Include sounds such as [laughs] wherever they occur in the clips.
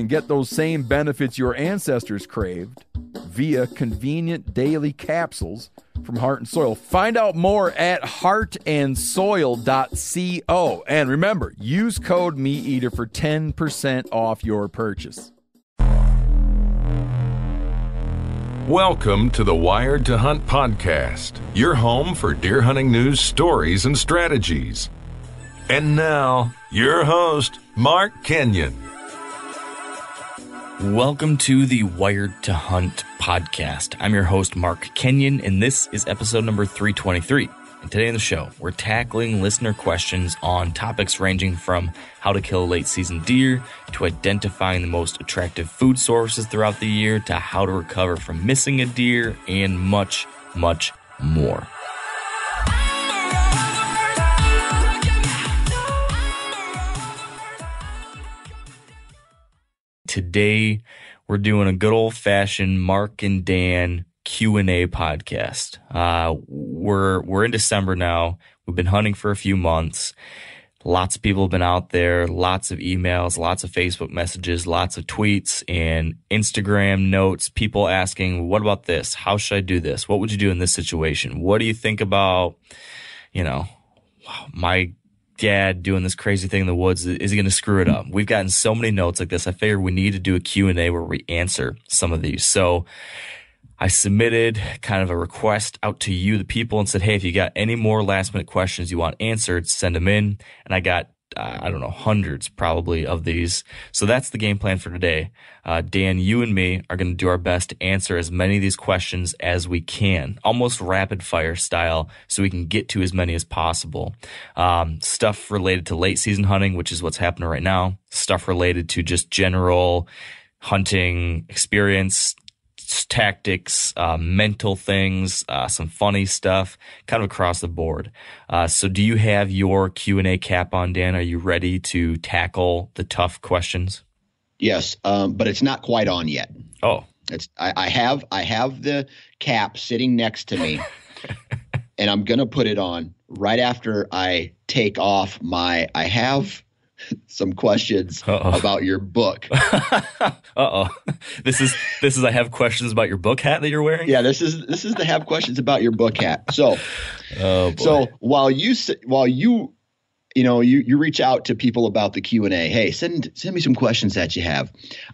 can get those same benefits your ancestors craved via convenient daily capsules from Heart and Soil. Find out more at heartandsoil.co. And remember, use code MeatEater for 10% off your purchase. Welcome to the Wired to Hunt podcast, your home for deer hunting news, stories, and strategies. And now, your host, Mark Kenyon. Welcome to the Wired to Hunt podcast. I'm your host, Mark Kenyon, and this is episode number 323. And today on the show, we're tackling listener questions on topics ranging from how to kill late season deer to identifying the most attractive food sources throughout the year to how to recover from missing a deer and much, much more. Today, we're doing a good old fashioned Mark and Dan Q and A podcast. Uh, we're we're in December now. We've been hunting for a few months. Lots of people have been out there. Lots of emails, lots of Facebook messages, lots of tweets and Instagram notes. People asking, "What about this? How should I do this? What would you do in this situation? What do you think about, you know, my dad doing this crazy thing in the woods is he going to screw it up? We've gotten so many notes like this. I figured we need to do a q&a where we answer some of these. So I submitted kind of a request out to you, the people, and said, Hey, if you got any more last minute questions you want answered, send them in. And I got, I don't know, hundreds probably of these. So that's the game plan for today. Uh, Dan, you and me are going to do our best to answer as many of these questions as we can, almost rapid fire style, so we can get to as many as possible. Um, stuff related to late season hunting, which is what's happening right now. Stuff related to just general hunting experience, tactics, uh, mental things, uh, some funny stuff, kind of across the board. Uh, so, do you have your Q and A cap on, Dan? Are you ready to tackle the tough questions? Yes, um, but it's not quite on yet. Oh, it's I, I have I have the cap sitting next to me, [laughs] and I'm gonna put it on right after I take off my. I have [laughs] some questions Uh-oh. about your book. [laughs] uh oh, this is this is I have questions about your book hat that you're wearing. Yeah, this is this is the have questions about your book hat. So, [laughs] oh, so while you while you you know you you reach out to people about the Q and A, hey, send send me some questions that you have.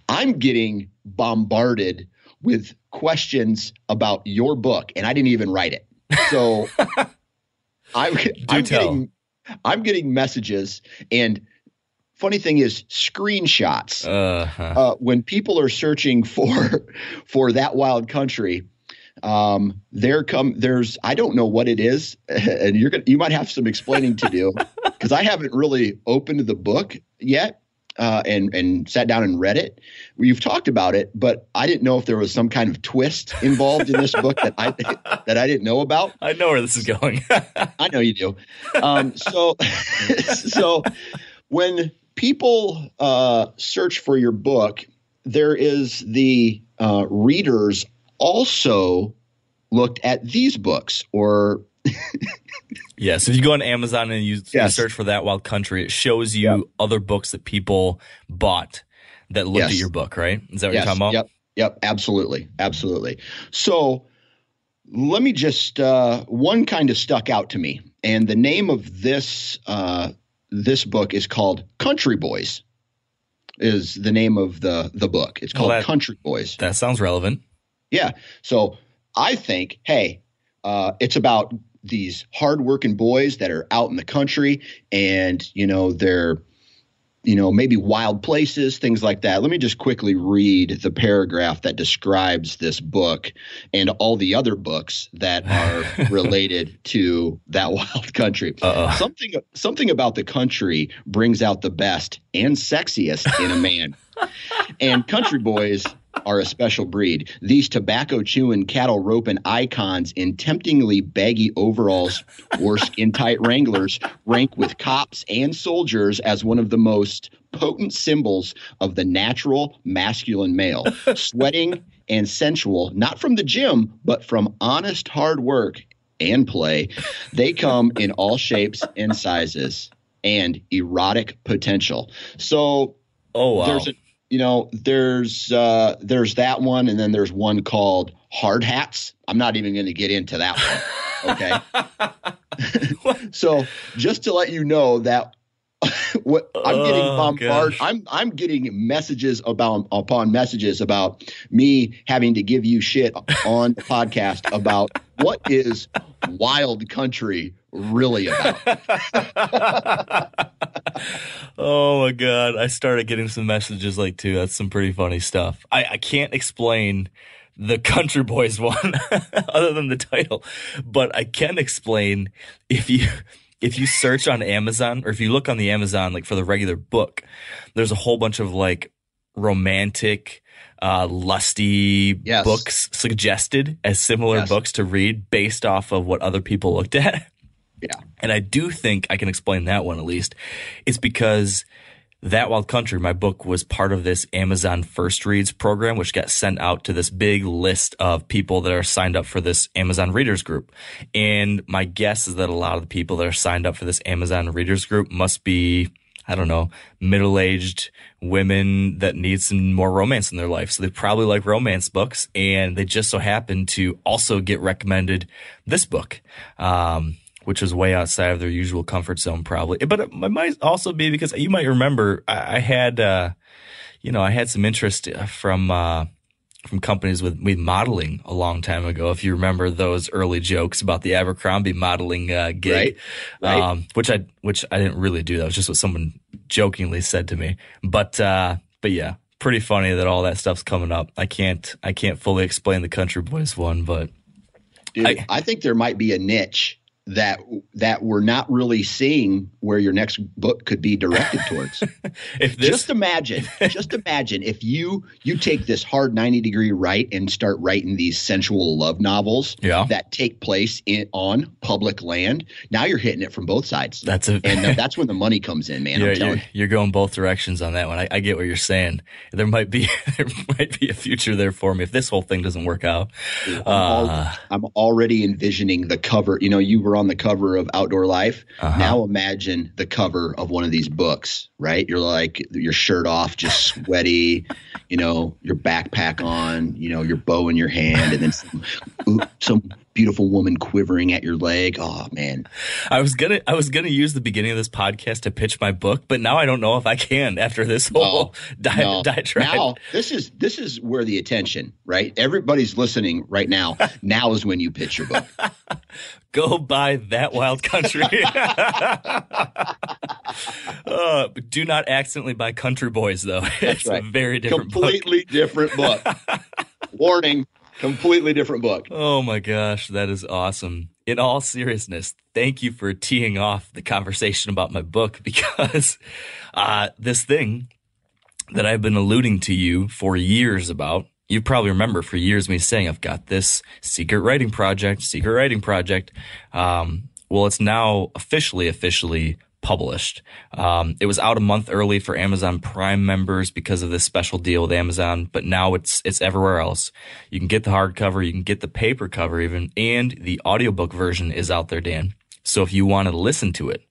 I'm getting bombarded with questions about your book, and I didn't even write it. So, I'm tell. getting I'm getting messages and funny thing is screenshots uh-huh. uh, when people are searching for [laughs] for that wild country um, there come there's I don't know what it is, [laughs] and you're gonna you might have some explaining to do [laughs] because I haven't really opened the book yet uh, and and sat down and read it. You've talked about it, but I didn't know if there was some kind of twist involved in this book that I that I didn't know about. I know where this is going. I know you do. Um, so so when people uh, search for your book, there is the uh, readers also looked at these books or [laughs] yes if you go on amazon and you, yes. search for that wild country it shows you yep. other books that people bought that looked yes. at your book right is that what yes. you're talking about yep yep absolutely absolutely so let me just uh, one kind of stuck out to me and the name of this uh, this book is called Country Boys. Is the name of the the book? It's called well, that, Country Boys. That sounds relevant. Yeah. So I think, hey, uh, it's about these hardworking boys that are out in the country and, you know, they're, you know, maybe wild places, things like that. Let me just quickly read the paragraph that describes this book and all the other books that are [laughs] related to that wild country. Uh-oh. Something something about the country brings out the best and sexiest in a man. [laughs] and country boys are a special breed. These tobacco chewing, cattle roping icons in temptingly baggy overalls or skin tight Wranglers rank with cops and soldiers as one of the most potent symbols of the natural masculine male, sweating and sensual, not from the gym, but from honest hard work and play. They come in all shapes and sizes and erotic potential. So, oh, wow. there's a you know, there's uh, there's that one, and then there's one called Hard Hats. I'm not even going to get into that one. Okay. [laughs] [laughs] so just to let you know that [laughs] what I'm getting oh, bombarded. I'm I'm getting messages about upon messages about me having to give you shit on the podcast about what is wild country really about. [laughs] oh my god, I started getting some messages like too. That's some pretty funny stuff. I, I can't explain the Country Boys one [laughs] other than the title, but I can explain if you if you search on Amazon or if you look on the Amazon like for the regular book, there's a whole bunch of like romantic uh, lusty yes. books suggested as similar yes. books to read based off of what other people looked [laughs] at. Yeah. And I do think I can explain that one at least. It's because that Wild Country, my book, was part of this Amazon First Reads program, which got sent out to this big list of people that are signed up for this Amazon Readers Group. And my guess is that a lot of the people that are signed up for this Amazon Readers Group must be, I don't know, middle aged women that need some more romance in their life. So they probably like romance books and they just so happen to also get recommended this book. Um, which is way outside of their usual comfort zone, probably. But it might also be because you might remember I, I had, uh, you know, I had some interest uh, from uh, from companies with, with modeling a long time ago. If you remember those early jokes about the Abercrombie modeling uh, gig, right, right. Um, which I which I didn't really do. That was just what someone jokingly said to me. But uh, but yeah, pretty funny that all that stuff's coming up. I can't I can't fully explain the Country Boys one, but Dude, I, I think there might be a niche that that we're not really seeing where your next book could be directed towards. [laughs] if this- just imagine, [laughs] just imagine if you you take this hard 90 degree right and start writing these sensual love novels yeah. that take place in on public land. Now you're hitting it from both sides. That's a and that's when the money comes in, man. [laughs] Yeah, you're, you're, going both directions on that one. I, I, get what you're saying. There might be there might be a future there for me if this whole thing doesn't work out. I'm, uh, I'm already envisioning the cover. You know, you were on the cover of Outdoor Life. Uh-huh. Now imagine the cover of one of these books, right? You're like your shirt off, just [laughs] sweaty, you know, your backpack on, you know, your bow in your hand, and then some, some beautiful woman quivering at your leg. Oh man. I was gonna I was gonna use the beginning of this podcast to pitch my book, but now I don't know if I can after this whole no, [laughs] di- no. diatribe. Now this is this is where the attention, right? Everybody's listening right now. [laughs] now is when you pitch your book. Go buy that wild country. [laughs] uh, do not accidentally buy Country Boys though. it's right. a very different completely book. different book. Warning completely different book. Oh my gosh, that is awesome. In all seriousness, thank you for teeing off the conversation about my book [laughs] because uh, this thing that I've been alluding to you for years about, you probably remember for years me saying I've got this secret writing project, secret writing project. Um, well, it's now officially, officially published. Um, it was out a month early for Amazon Prime members because of this special deal with Amazon, but now it's it's everywhere else. You can get the hardcover, you can get the paper cover even, and the audiobook version is out there, Dan. So if you want to listen to it,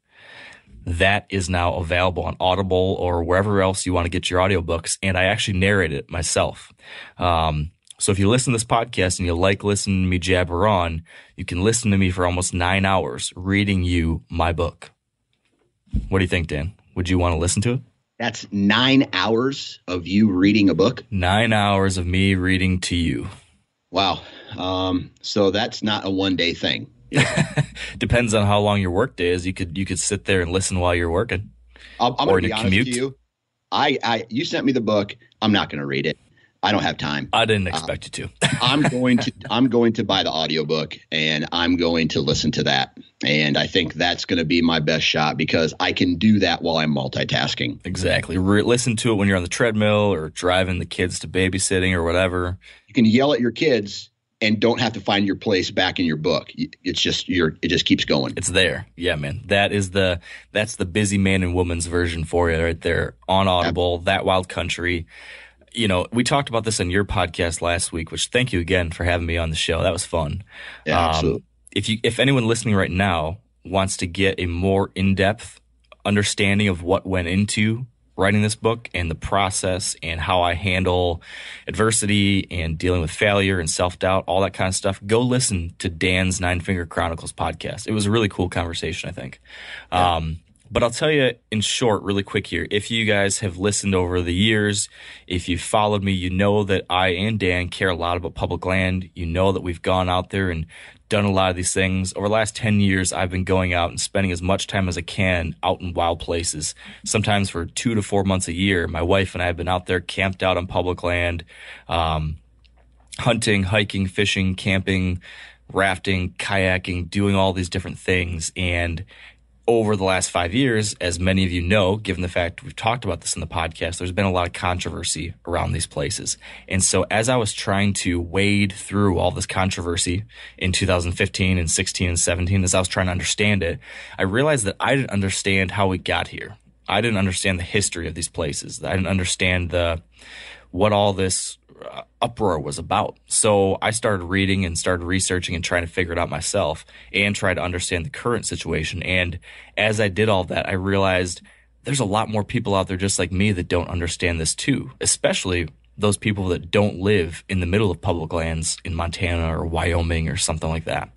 that is now available on Audible or wherever else you want to get your audiobooks. And I actually narrate it myself. Um, so if you listen to this podcast and you like listening to me jabber on, you can listen to me for almost nine hours reading you my book. What do you think, Dan? Would you want to listen to it? That's nine hours of you reading a book. Nine hours of me reading to you. Wow. Um, so that's not a one day thing. [laughs] Depends on how long your work day is. You could you could sit there and listen while you're working. I'm, I'm going to be honest commute. you. I, I you sent me the book. I'm not going to read it. I don't have time. I didn't um, expect you to. [laughs] [laughs] I'm going to I'm going to buy the audiobook and I'm going to listen to that. And I think that's going to be my best shot because I can do that while I'm multitasking. Exactly. Re- listen to it when you're on the treadmill or driving the kids to babysitting or whatever. You can yell at your kids and don't have to find your place back in your book. It's just you're it just keeps going. It's there. Yeah, man. That is the that's the busy man and woman's version for you right there on Audible, that wild country you know, we talked about this on your podcast last week, which thank you again for having me on the show. That was fun. Yeah, um, absolutely. If you, if anyone listening right now wants to get a more in-depth understanding of what went into writing this book and the process and how I handle adversity and dealing with failure and self-doubt, all that kind of stuff, go listen to Dan's Nine Finger Chronicles podcast. It was a really cool conversation, I think. Yeah. Um, but I'll tell you in short, really quick here. If you guys have listened over the years, if you've followed me, you know that I and Dan care a lot about public land. You know that we've gone out there and done a lot of these things. Over the last 10 years, I've been going out and spending as much time as I can out in wild places, sometimes for two to four months a year. My wife and I have been out there camped out on public land, um, hunting, hiking, fishing, camping, rafting, kayaking, doing all these different things. And over the last five years, as many of you know, given the fact we've talked about this in the podcast, there's been a lot of controversy around these places. And so as I was trying to wade through all this controversy in 2015 and 16 and 17, as I was trying to understand it, I realized that I didn't understand how we got here. I didn't understand the history of these places. I didn't understand the, what all this Uh, uproar was about. So I started reading and started researching and trying to figure it out myself and try to understand the current situation. And as I did all that, I realized there's a lot more people out there just like me that don't understand this too, especially those people that don't live in the middle of public lands in Montana or Wyoming or something like that.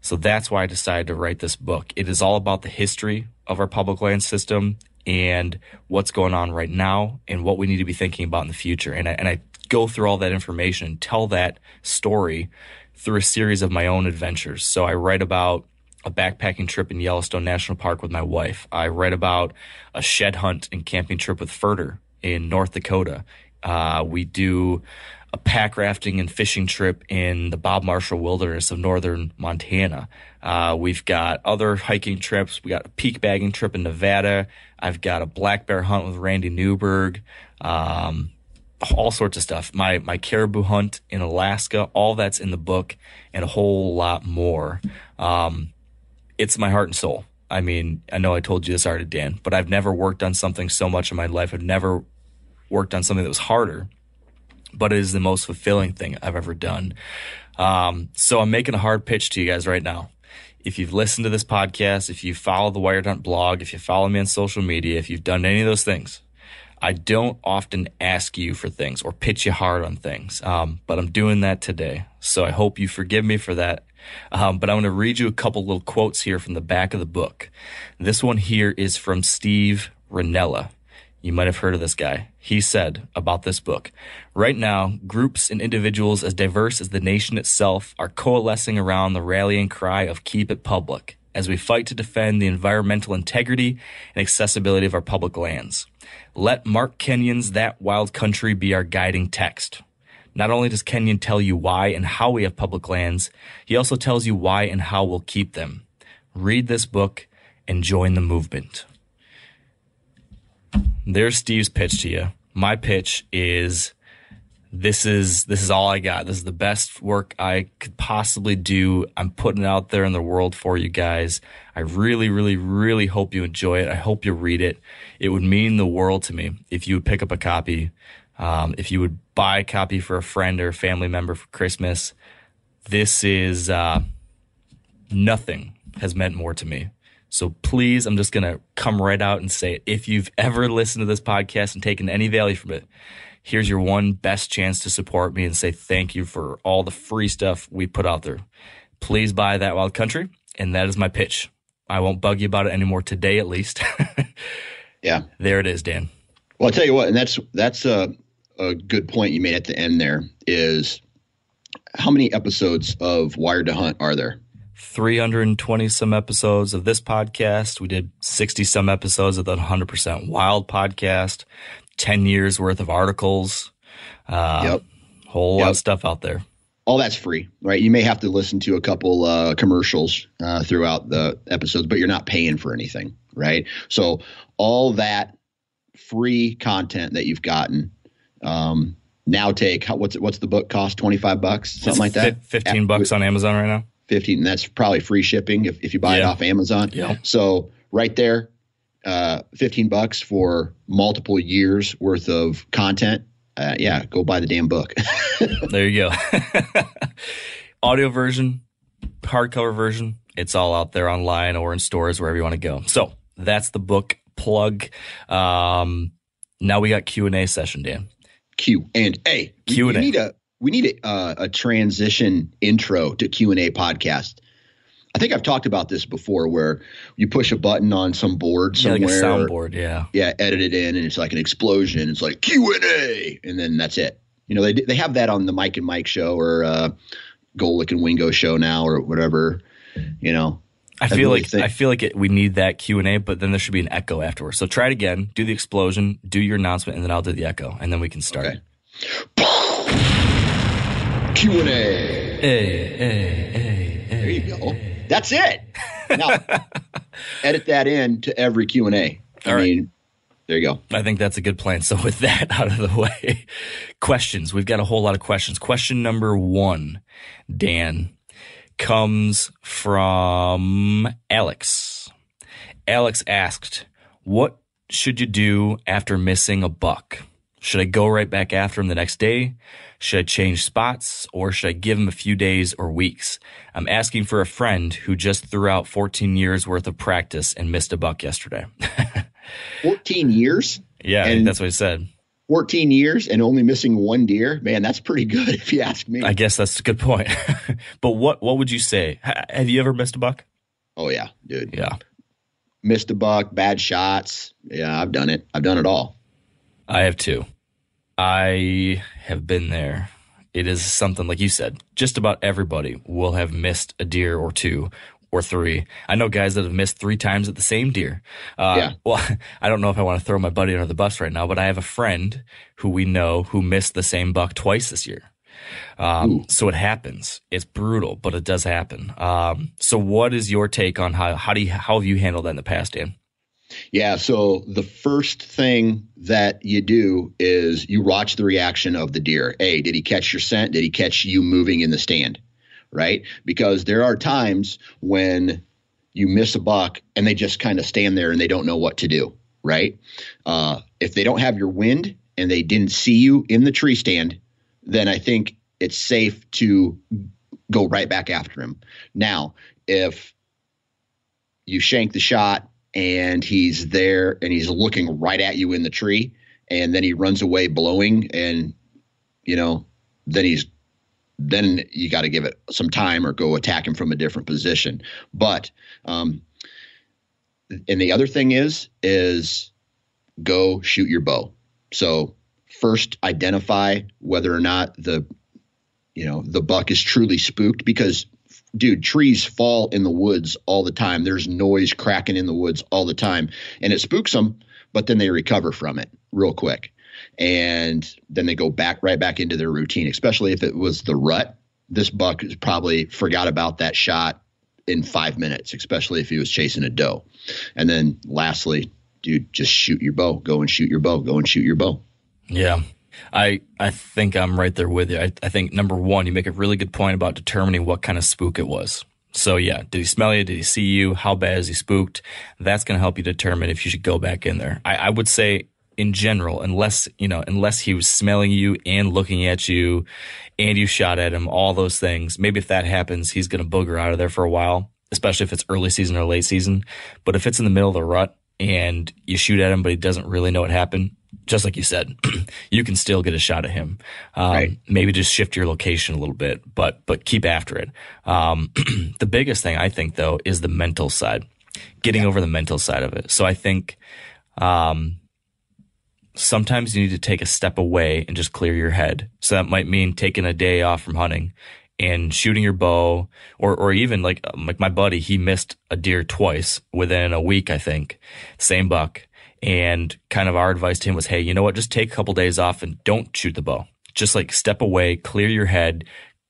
So that's why I decided to write this book. It is all about the history of our public land system and what's going on right now and what we need to be thinking about in the future. And I, and I go through all that information tell that story through a series of my own adventures. So I write about a backpacking trip in Yellowstone National Park with my wife. I write about a shed hunt and camping trip with Furter in North Dakota. Uh, we do a pack rafting and fishing trip in the Bob Marshall Wilderness of northern Montana. Uh, we've got other hiking trips. We got a peak bagging trip in Nevada. I've got a black bear hunt with Randy Newberg. Um, all sorts of stuff. My my caribou hunt in Alaska, all that's in the book, and a whole lot more. Um, it's my heart and soul. I mean, I know I told you this already, Dan, but I've never worked on something so much in my life. I've never worked on something that was harder, but it is the most fulfilling thing I've ever done. Um, so I'm making a hard pitch to you guys right now. If you've listened to this podcast, if you follow the Wired Hunt blog, if you follow me on social media, if you've done any of those things, I don't often ask you for things or pitch you hard on things, um, but I'm doing that today. So I hope you forgive me for that. Um, but I'm going to read you a couple little quotes here from the back of the book. This one here is from Steve Rinella. You might have heard of this guy. He said about this book, right now, groups and individuals as diverse as the nation itself are coalescing around the rallying cry of keep it public as we fight to defend the environmental integrity and accessibility of our public lands. Let Mark Kenyon's That Wild Country be our guiding text. Not only does Kenyon tell you why and how we have public lands, he also tells you why and how we'll keep them. Read this book and join the movement. There's Steve's pitch to you. My pitch is this is this is all I got. This is the best work I could possibly do. I'm putting it out there in the world for you guys. I really, really, really hope you enjoy it. I hope you read it. It would mean the world to me if you would pick up a copy. Um, if you would buy a copy for a friend or a family member for Christmas, this is uh, nothing has meant more to me. So please, I'm just gonna come right out and say it. If you've ever listened to this podcast and taken any value from it, here's your one best chance to support me and say thank you for all the free stuff we put out there. Please buy that wild country. And that is my pitch. I won't bug you about it anymore today, at least. [laughs] yeah. There it is, Dan. Well, I'll tell you what, and that's, that's a, a good point you made at the end there is how many episodes of Wired to Hunt are there? 320 some episodes of this podcast. We did 60 some episodes of the 100% Wild podcast, 10 years worth of articles. Uh, yep. Whole yep. lot of stuff out there. All that's free, right? You may have to listen to a couple uh, commercials uh, throughout the episodes, but you're not paying for anything, right? So all that free content that you've gotten um, now take what's what's the book cost 25 bucks something it's like that 15 bucks on amazon right now 15 that's probably free shipping if, if you buy yeah. it off amazon yeah. so right there uh, 15 bucks for multiple years worth of content uh, yeah go buy the damn book [laughs] there you go [laughs] audio version hardcover version it's all out there online or in stores wherever you want to go so that's the book plug um, now we got q&a session dan Q and A. Q and A. We need a we need a, uh, a transition intro to Q and A podcast. I think I've talked about this before, where you push a button on some board somewhere, yeah, like a soundboard, yeah, yeah, edit it in, and it's like an explosion. It's like Q and A, and then that's it. You know, they they have that on the Mike and Mike show or uh, Golic and Wingo show now or whatever. You know, I feel like. I feel like it, we need that Q and A, but then there should be an echo afterwards. So try it again. Do the explosion. Do your announcement, and then I'll do the echo, and then we can start. Okay. Q and A. Hey, hey, hey, there you go. That's it. Now, [laughs] edit that in to every Q and A. I All mean, there you go. I think that's a good plan. [laughs] So with that out of the way, questions. We've got a whole lot of questions. Question number one, Dan comes from Alex. Alex asked, What should you do after missing a buck? Should I go right back after him the next day? Should I change spots or should I give him a few days or weeks? I'm asking for a friend who just threw out 14 years worth of practice and missed a buck yesterday. [laughs] 14 years? Yeah, and that's what he said. 14 years and only missing one deer, man, that's pretty good [laughs] if you ask me. I guess that's a good point. [laughs] but what what would you say? have you ever missed a buck? Oh yeah, dude. Yeah. Missed a buck, bad shots. Yeah, I've done it. I've done it all. I have too. I have been there. It is something like you said, just about everybody will have missed a deer or two or three. I know guys that have missed three times at the same deer. Uh, yeah. Well, [laughs] I don't know if I want to throw my buddy under the bus right now, but I have a friend who we know who missed the same buck twice this year. Um, so it happens. It's brutal, but it does happen. Um, so what is your take on how, how do you, how have you handled that in the past, Dan? Yeah. So the first thing that you do is you watch the reaction of the deer. A, did he catch your scent? Did he catch you moving in the stand? right? Because there are times when you miss a buck and they just kind of stand there and they don't know what to do, right? Uh, if they don't have your wind and they didn't see you in the tree stand, then I think it's safe to go right back after him. Now, if you shank the shot and he's there and he's looking right at you in the tree and then he runs away blowing and you know then he's then you got to give it some time or go attack him from a different position. But um, and the other thing is is go shoot your bow. So first identify whether or not the you know the buck is truly spooked because dude trees fall in the woods all the time there's noise cracking in the woods all the time and it spooks them but then they recover from it real quick and then they go back right back into their routine, especially if it was the rut. This buck probably forgot about that shot in five minutes, especially if he was chasing a doe. And then lastly, dude, just shoot your bow. Go and shoot your bow. Go and shoot your bow. Yeah. I I think I'm right there with you. I, I think number one, you make a really good point about determining what kind of spook it was. So yeah, did he smell you? Did he see you? How bad is he spooked? That's going to help you determine if you should go back in there. I, I would say in general, unless, you know, unless he was smelling you and looking at you and you shot at him, all those things. Maybe if that happens, he's going to booger out of there for a while, especially if it's early season or late season. But if it's in the middle of the rut and you shoot at him, but he doesn't really know what happened, just like you said, [clears throat] you can still get a shot at him. Um, right. Maybe just shift your location a little bit, but but keep after it. Um, [clears throat] the biggest thing I think though is the mental side, getting yeah. over the mental side of it. So I think um, sometimes you need to take a step away and just clear your head. So that might mean taking a day off from hunting and shooting your bow or or even like like my buddy he missed a deer twice within a week I think same buck and kind of our advice to him was hey you know what? Just take a couple days off and don't shoot the bow. Just like step away clear your head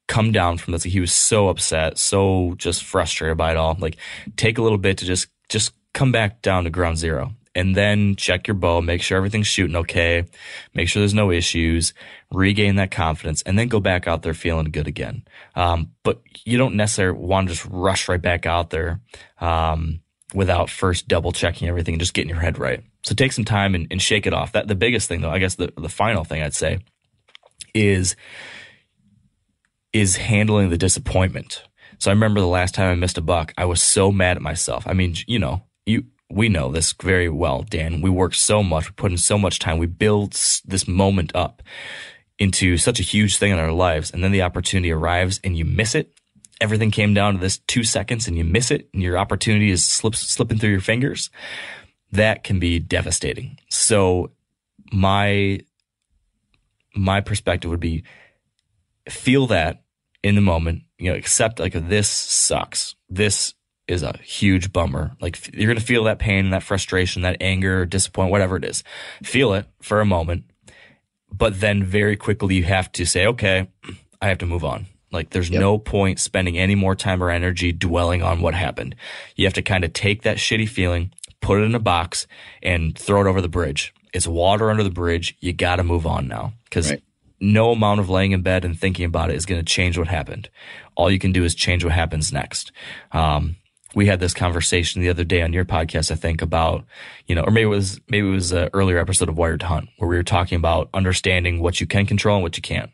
come down from this. He was so upset so just frustrated by it all. Like take a little bit to just just come back down to ground zero. And then check your bow, make sure everything's shooting okay, make sure there's no issues, regain that confidence, and then go back out there feeling good again. Um, but you don't necessarily want to just rush right back out there. Um, without first double checking everything and just getting your head right. So take some time and, and shake it off. That the biggest thing, though, I guess the the final thing I'd say is is handling the disappointment. So I remember the last time I missed a buck, I was so mad at myself. I mean, you know, you we know this very well, Dan. We work so much, we put in so much time, we build this moment up into such a huge thing in our lives, and then the opportunity arrives and you miss it. Everything came down to this two seconds and you miss it, and your opportunity is slips, slipping through your fingers. That can be devastating. So my my perspective would be feel that in the moment, you know, accept like this sucks. This is a huge bummer. Like you're going to feel that pain, that frustration, that anger, disappointment, whatever it is. Feel it for a moment, but then very quickly you have to say, okay, I have to move on. Like there's yep. no point spending any more time or energy dwelling on what happened. You have to kind of take that shitty feeling, put it in a box and throw it over the bridge. It's water under the bridge. You got to move on now because right. no amount of laying in bed and thinking about it is going to change what happened. All you can do is change what happens next. Um, we had this conversation the other day on your podcast, I think, about, you know, or maybe it was, maybe it was an earlier episode of Wired to Hunt where we were talking about understanding what you can control and what you can't.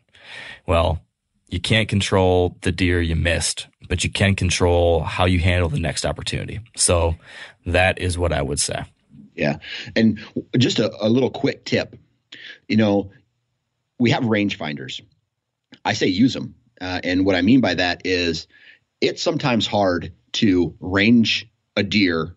Well, you can't control the deer you missed, but you can control how you handle the next opportunity. So that is what I would say. Yeah. And just a, a little quick tip, you know, we have rangefinders. I say use them. Uh, and what I mean by that is it's sometimes hard to range a deer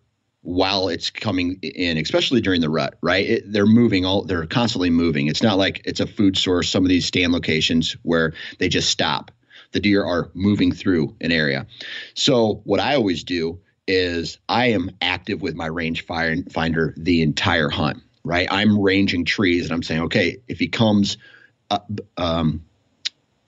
while it's coming in, especially during the rut, right? It, they're moving all, they're constantly moving. It's not like it's a food source, some of these stand locations where they just stop. The deer are moving through an area. So, what I always do is I am active with my range finder the entire hunt, right? I'm ranging trees and I'm saying, okay, if he comes up, um,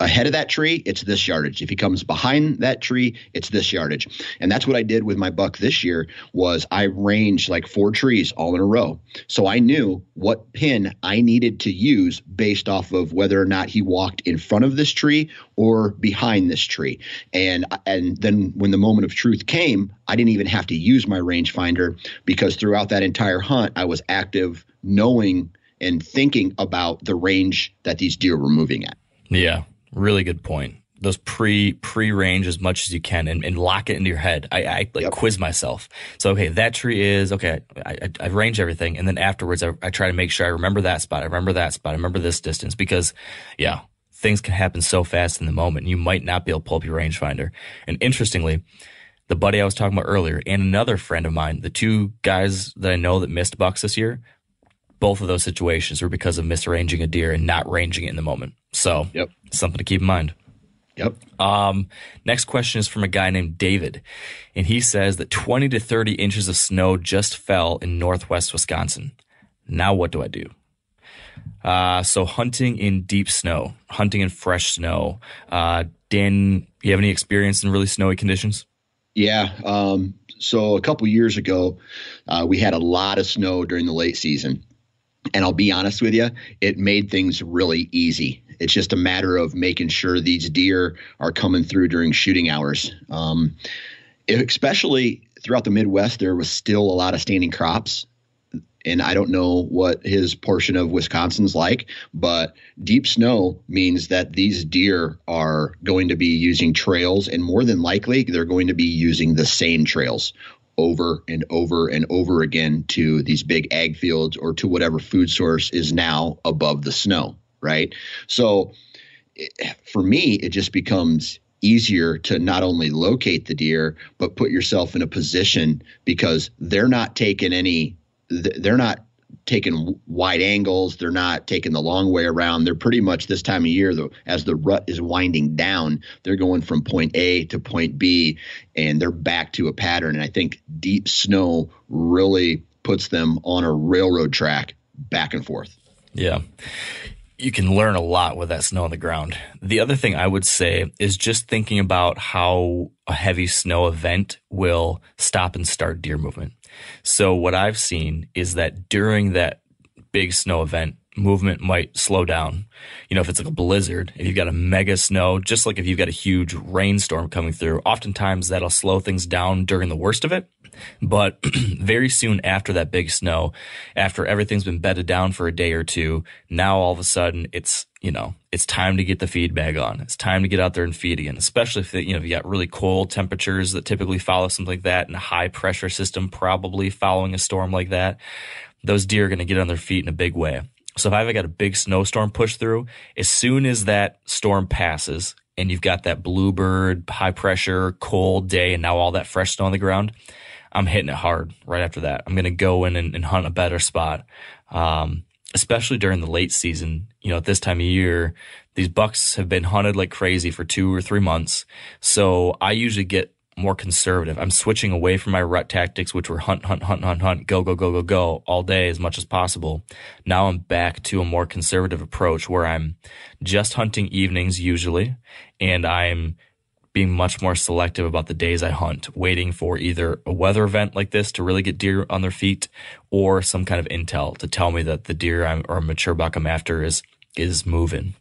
ahead of that tree, it's this yardage. If he comes behind that tree, it's this yardage. And that's what I did with my buck this year was I ranged like four trees all in a row. So I knew what pin I needed to use based off of whether or not he walked in front of this tree or behind this tree. And and then when the moment of truth came, I didn't even have to use my rangefinder because throughout that entire hunt I was active knowing and thinking about the range that these deer were moving at. Yeah. Really good point. Those pre pre range as much as you can and, and lock it into your head. I, I like yep. quiz myself. So okay, that tree is okay. I, I, I range everything, and then afterwards, I, I try to make sure I remember that spot. I remember that spot. I remember this distance because, yeah, things can happen so fast in the moment. You might not be able to pull up your rangefinder. And interestingly, the buddy I was talking about earlier and another friend of mine, the two guys that I know that missed bucks this year, both of those situations were because of misranging a deer and not ranging it in the moment. So, yep. something to keep in mind. Yep. Um, next question is from a guy named David, and he says that 20 to 30 inches of snow just fell in northwest Wisconsin. Now, what do I do? Uh, so hunting in deep snow, hunting in fresh snow. Uh, Dan, you have any experience in really snowy conditions? Yeah. Um, so a couple years ago, uh, we had a lot of snow during the late season. And I'll be honest with you, it made things really easy. It's just a matter of making sure these deer are coming through during shooting hours. Um, especially throughout the Midwest, there was still a lot of standing crops. And I don't know what his portion of Wisconsin's like, but deep snow means that these deer are going to be using trails, and more than likely, they're going to be using the same trails over and over and over again to these big ag fields or to whatever food source is now above the snow, right? So for me, it just becomes easier to not only locate the deer, but put yourself in a position because they're not taking any, they're not taking wide angles. They're not taking the long way around. They're pretty much this time of year, though, as the rut is winding down, they're going from point A to point B, and they're back to a pattern. And I think deep snow really puts them on a railroad track back and forth. Yeah you can learn a lot with that snow on the ground. The other thing I would say is just thinking about how a heavy snow event will stop and start deer movement. So what I've seen is that during that big snow event, movement might slow down. You know, if it's like a blizzard, if you've got a mega snow, just like if you've got a huge rainstorm coming through, oftentimes that'll slow things down during the worst of it. But [clears throat] very soon after that big snow, after everything's been bedded down for a day or two, now all of a sudden it's, you know, it's time to get the feed bag on. It's time to get out there and feed again, especially if, you know, you got really cold temperatures that typically follow something like that and a high pressure system probably following a storm like that. Those deer are going to get on their feet in a big way. So if I've got a big snowstorm push through, as soon as that storm passes and you've got that bluebird, high pressure, cold day, and now all that fresh snow on the ground, I'm hitting it hard right after that. I'm going to go in and, and, hunt a better spot. Um, especially during the late season, you know, at this time of year, these bucks have been hunted like crazy for two or three months. So I usually get more conservative. I'm switching away from my rut tactics, which were hunt, hunt, hunt, hunt, hunt, go, go, go, go, go all day as much as possible. Now I'm back to a more conservative approach where I'm just hunting evenings usually, and I'm being much more selective about the days I hunt, waiting for either a weather event like this to really get deer on their feet or some kind of intel to tell me that the deer I'm, or mature buck I'm after is, is moving.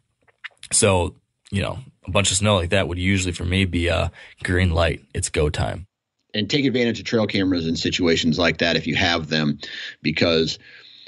So, you know, a bunch of snow like that would usually for me be a green light. It's go time. And take advantage of trail cameras in situations like that if you have them, because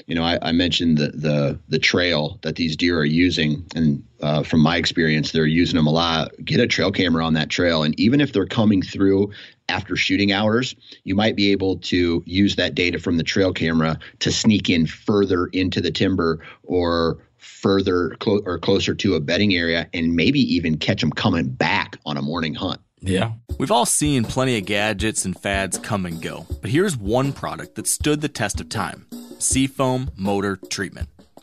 you know I, I mentioned the, the the trail that these deer are using, and uh, from my experience, they're using them a lot. Get a trail camera on that trail, and even if they're coming through after shooting hours, you might be able to use that data from the trail camera to sneak in further into the timber or further clo- or closer to a bedding area and maybe even catch them coming back on a morning hunt. Yeah. We've all seen plenty of gadgets and fads come and go, but here's one product that stood the test of time Seafoam Motor Treatment.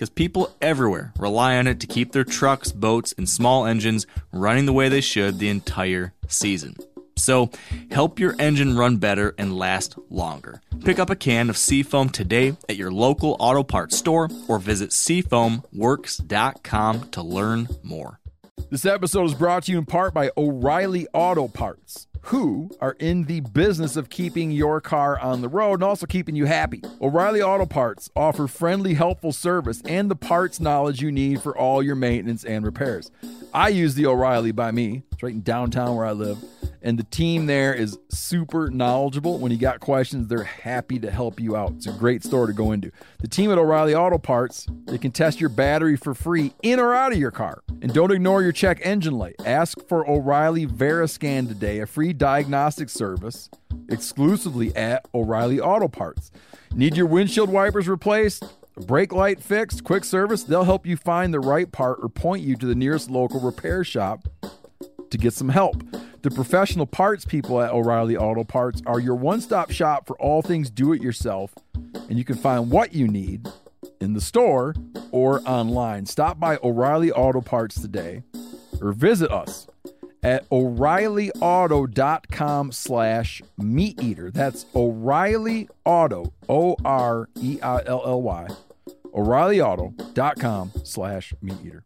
because people everywhere rely on it to keep their trucks, boats, and small engines running the way they should the entire season. So, help your engine run better and last longer. Pick up a can of Seafoam today at your local auto parts store or visit seafoamworks.com to learn more. This episode is brought to you in part by O'Reilly Auto Parts who are in the business of keeping your car on the road and also keeping you happy. O'Reilly Auto Parts offer friendly, helpful service and the parts knowledge you need for all your maintenance and repairs. I use the O'Reilly by me. It's right in downtown where I live and the team there is super knowledgeable. When you got questions, they're happy to help you out. It's a great store to go into. The team at O'Reilly Auto Parts, they can test your battery for free in or out of your car. And don't ignore your check engine light. Ask for O'Reilly Veriscan today, a free diagnostic service exclusively at O'Reilly Auto Parts. Need your windshield wipers replaced? Brake light fixed, quick service, they'll help you find the right part or point you to the nearest local repair shop to get some help. The professional parts people at O'Reilly Auto Parts are your one stop shop for all things do it yourself, and you can find what you need in the store or online. Stop by O'Reilly Auto Parts today or visit us at o'reillyauto.com slash meat eater that's o'reilly auto o-r-e-i-l-l-y o'reillyauto.com slash meat eater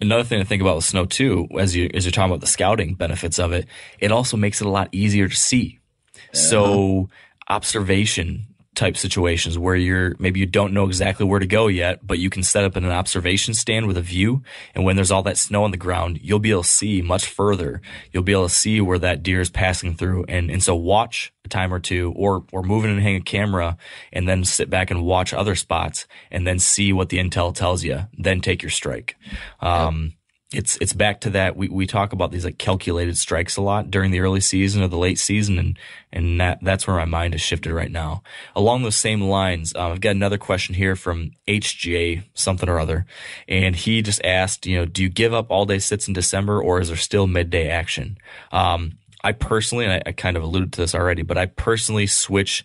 Another thing to think about with snow too, as you as you're talking about the scouting benefits of it, it also makes it a lot easier to see. Uh-huh. So observation type situations where you're maybe you don't know exactly where to go yet, but you can set up in an observation stand with a view. And when there's all that snow on the ground, you'll be able to see much further. You'll be able to see where that deer is passing through. And, and so watch a time or two or, or move in and hang a camera and then sit back and watch other spots and then see what the intel tells you. Then take your strike. Um, it's it's back to that. We, we talk about these like calculated strikes a lot during the early season or the late season and and that that's where my mind has shifted right now. Along those same lines uh, i've got another question here from hj something or other and he just asked you know do you give up all day sits in december or is there still midday action? Um, I personally, and I, I, kind of alluded to this already, but I personally switch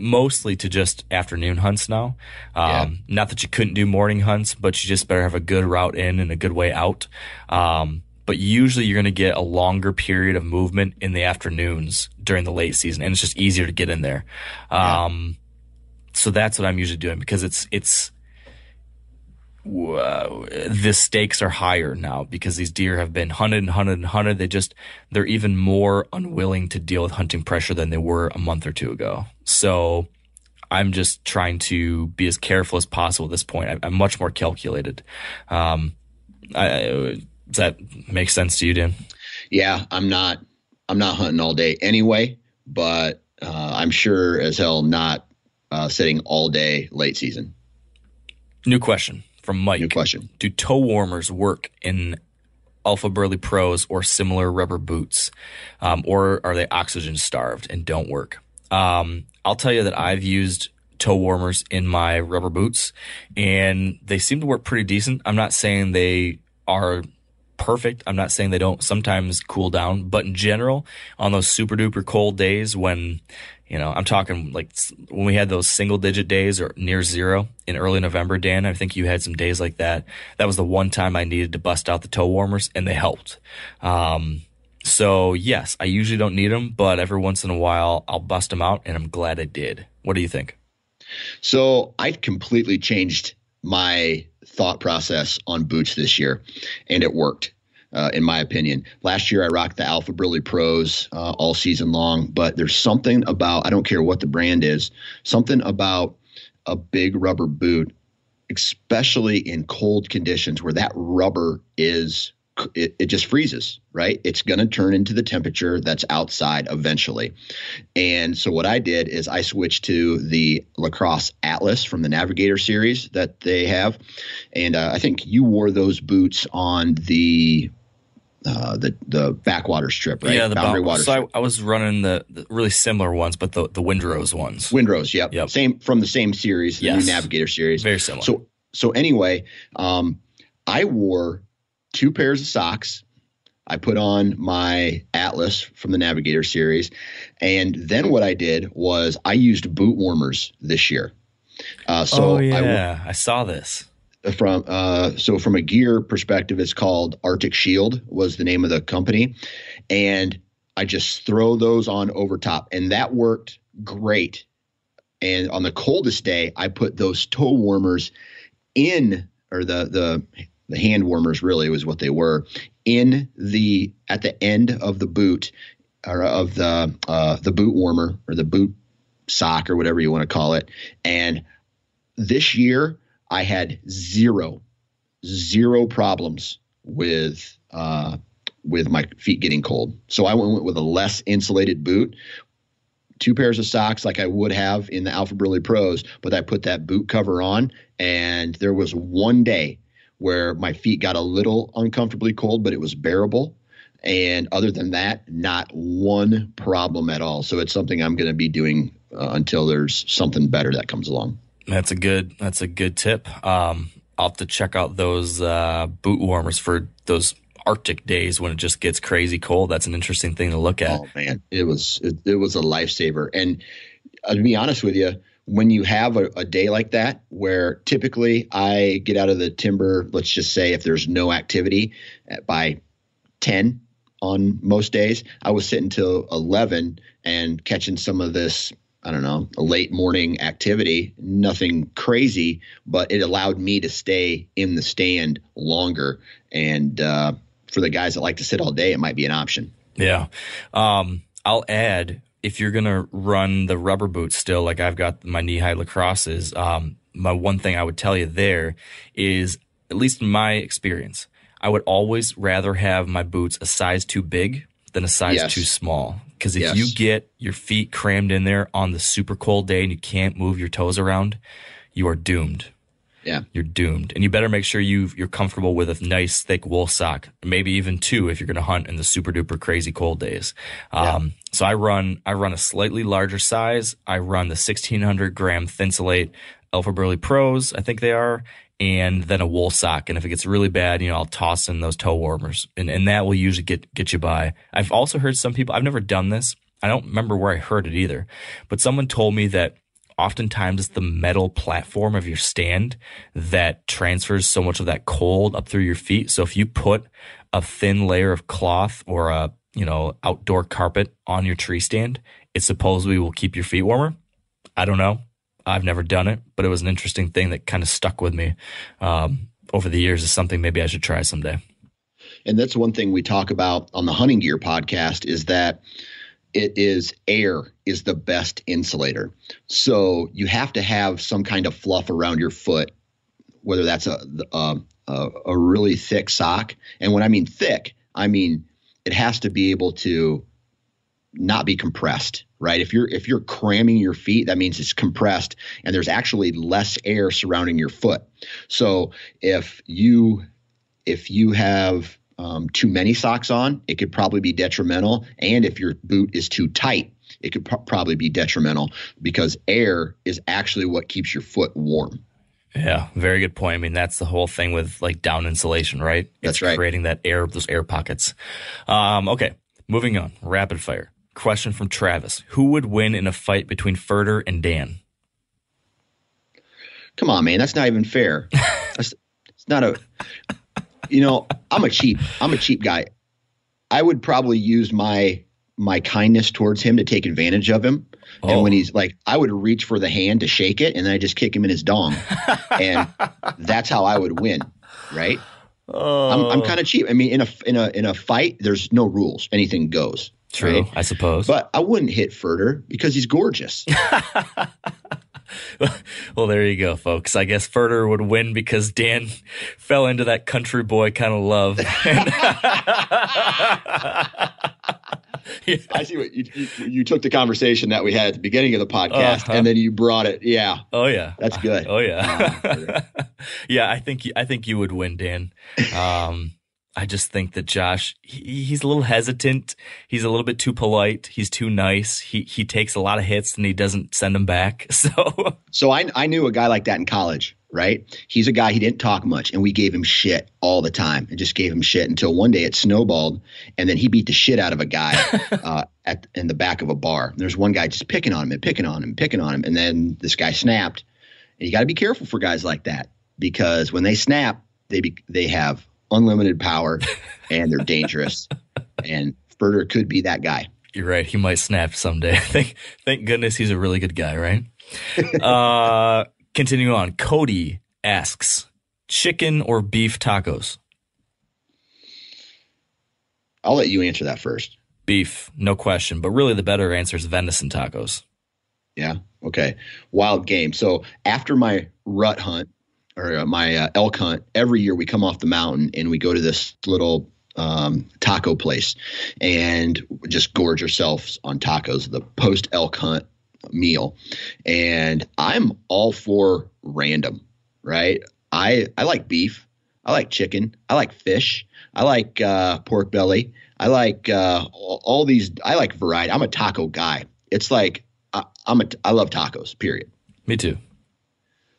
mostly to just afternoon hunts now. Um, yeah. Not that you couldn't do morning hunts, but you just better have a good route in and a good way out. Um, but usually you're going to get a longer period of movement in the afternoons during the late season, and it's just easier to get in there. Um, yeah. So that's what I'm usually doing because it's it's uh, the stakes are higher now because these deer have been hunted and hunted and hunted. They just they're even more unwilling to deal with hunting pressure than they were a month or two ago. So I'm just trying to be as careful as possible at this point. I, am much more calculated. Um, I, does that make sense to you, Dan? Yeah, I'm not. I'm not hunting all day anyway, but uh, I'm sure as hell not uh, sitting all day late season. New question from Mike. New question. Do toe warmers work in Alphaburly Pros or similar rubber boots? Um, or are they oxygen starved and don't work? Um, I'll tell you that I've used toe warmers in my rubber boots and they seem to work pretty decent. I'm not saying they are perfect. I'm not saying they don't sometimes cool down, but in general, on those super duper cold days when you know, I'm talking like when we had those single digit days or near zero in early November, Dan, I think you had some days like that. That was the one time I needed to bust out the toe warmers and they helped. Um, so yes, I usually don't need them, but every once in a while I'll bust them out and I'm glad I did. What do you think? So I completely changed my thought process on boots this year and it worked uh, in my opinion. Last year, I rocked the Alphaburly Pros uh, all season long, but there's something about, I don't care what the brand is, something about a big rubber boot, especially in cold conditions where that rubber is it, it just freezes, right? It's going to turn into the temperature that's outside eventually. And so what I did is I switched to the Lacrosse Atlas from the Navigator series that they have. And uh, I think you wore those boots on the uh, the the backwater strip, right? Yeah, the boundary water. So I, I, was running the, the, really similar ones, but the the Windrose ones. Windrose, yep. yep. Same from the same series, the yes. new Navigator series. Very similar. So so anyway, um, I wore two pairs of socks. I put on my Atlas from the Navigator series. And then what I did was I used boot warmers this year. Uh, so oh, yeah. I, I saw this from uh, so from a gear perspective it's called arctic shield was the name of the company. And i just throw those on over top. And that worked great. And on the coldest day i put those toe warmers in or the the the hand warmers really was what they were in the at the end of the boot or of the uh, the boot warmer or the boot sock or whatever you want to call it. And this year I had zero zero problems with uh, with my feet getting cold. So I went with a less insulated boot, two pairs of socks like I would have in the Alphaburly Pros, but I put that boot cover on, and there was one day where my feet got a little uncomfortably cold, but it was bearable. And other than that, not one problem at all. So it's something I'm going to be doing uh, until there's something better that comes along. That's a good. That's a good tip. Um, I'll have to check out those uh, boot warmers for those Arctic days when it just gets crazy cold. That's an interesting thing to look at. Oh man, it was it, it was a lifesaver. And uh, to be honest with you, when you have a, a, day like that, where typically I get out of the timber, let's just say if there's no activity by 10 on most days, I was sitting till 11 and catching some of this, I don't know, a late morning activity, nothing crazy, but it allowed me to stay in the stand longer. And uh, for the guys that like to sit all day, it might be an option. Yeah. Um, I'll add if you're gonna run the rubber boots still, like I've got my knee high lacrosses, um, my one thing I would tell you there is, at least in my experience, I would always rather have my boots a size too big than a size yes. too small. Because if yes. you get your feet crammed in there on the super cold day and you can't move your toes around, you are doomed. Yeah. You're doomed. And you better make sure you you're comfortable with a nice thick wool sock, maybe even two if you're going to hunt in the super duper crazy cold days. Um, yeah. so I run I run a slightly larger size. I run the 1600 gram Thinsulate Alphaburly Pros, I think they are, and then a wool sock. And if it gets really bad, you know, I'll toss in those toe warmers and, and that will usually get, get you by. I've also heard some people, I've never done this. I don't remember where I heard it either, but someone told me that oftentimes it's the metal platform of your stand that transfers so much of that cold up through your feet. So if you put a thin layer of cloth or a, you know, outdoor carpet on your tree stand, it supposedly will keep your feet warmer. I don't know. I've never done it, but it was an interesting thing that kind of stuck with me um, over the years. Is something maybe I should try someday. And that's one thing we talk about on the Hunting Gear podcast is that it is air is the best insulator. So you have to have some kind of fluff around your foot, whether that's a a, a really thick sock. And when I mean thick, I mean it has to be able to not be compressed right if you're if you're cramming your feet that means it's compressed and there's actually less air surrounding your foot so if you if you have um, too many socks on it could probably be detrimental and if your boot is too tight it could probably be detrimental because air is actually what keeps your foot warm yeah, very good point. I mean, that's the whole thing with like down insulation, right? It's that's right. Creating that air, those air pockets. Um, okay, moving on. Rapid fire. Question from Travis Who would win in a fight between Furter and Dan? Come on, man. That's not even fair. [laughs] That's, it's not a, you know, I'm a cheap, I'm a cheap guy. I would probably use my my kindness towards him to take advantage of him. Oh. And when oh. he's like, I would reach for the hand to shake it, and then I just kick him in his dong, [laughs] and that's how I would win, right? Oh. I'm, I'm oh. kind of cheap. I mean, in a in a in a fight, there's no rules; anything goes. True, right? I suppose. But I wouldn't hit Furter because he's gorgeous. [laughs] [laughs] well, there you go, folks. I guess Furter would win because Dan fell into that country boy kind of love. [laughs] I see what you, you, you, took the conversation that we had at the beginning of the podcast uh-huh. and then you brought it. Yeah. Oh yeah. That's good. Oh yeah. yeah. I think, I think you would win, Dan. Um, I just think that Josh, he, he's a little hesitant. He's a little bit too polite. He's too nice. He he takes a lot of hits and he doesn't send them back. [laughs] So So I I knew a guy like that in college, right? He's a guy he didn't talk much and we gave him shit all the time and just gave him shit until one day it snowballed and then he beat the shit out of a guy [laughs] uh, at in the back of a bar. There's one guy just picking on him and picking on him, picking on him and then this guy snapped. And you got to be careful for guys like that because when they snap, they be, they have unlimited power and they're dangerous. and Furter could be that guy. You're right. He might snap someday. [laughs] thank, thank goodness he's a really good guy, right? uh, continue on. Cody asks chicken or beef tacos? I'll let you answer that first. Beef, no question. But really, the better answer is venison tacos. Yeah. Okay. Wild game. So after my rut hunt, or uh, my uh, elk hunt, every year we come off the mountain and we go to this little um, taco place and just gorge ourselves on tacos, the post elk hunt meal. And I'm all for random, right? I, I like beef. I like chicken. I like fish. I like uh, pork belly. I like uh, all, all, these. I like variety. I'm a taco guy. It's like I, I'm a. I love tacos. Period. Me too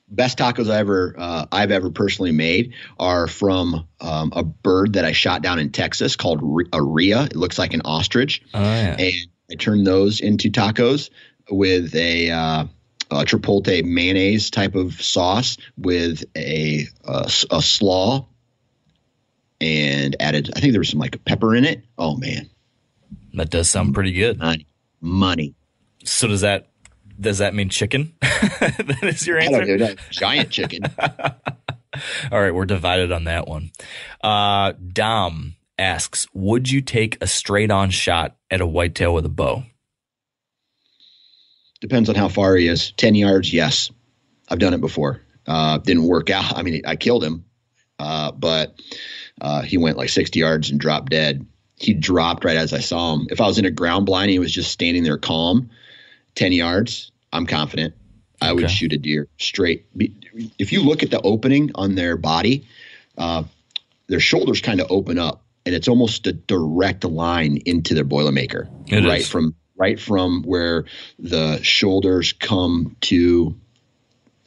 best tacos I ever uh, I've ever personally made are from um, a bird that I shot down in Texas called a rhea. It looks like an ostrich, oh, yeah. and I turned those into tacos with a, uh, a chipotle mayonnaise type of sauce with a a, a slaw, and added I think there was some like pepper in it. Oh man, that does sound pretty good. Money, money. So does that does that mean chicken? [laughs] that is your answer. Know, giant chicken. [laughs] All right, we're divided on that one. Uh, Dom asks, "Would you take a straight-on shot at a whitetail with a bow?" Depends on how far he is. 10 yards, yes. I've done it before. Uh, didn't work out. I mean, I killed him, uh, but uh, he went like 60 yards and dropped dead. He dropped right as I saw him. If I was in a ground blind, he was just standing there calm, 10 yards. I'm confident. I would shoot a deer straight. If you look at the opening on their body, uh, their shoulders kind of open up, and it's almost a direct line into their boilermaker, it right is. from right from where the shoulders come to,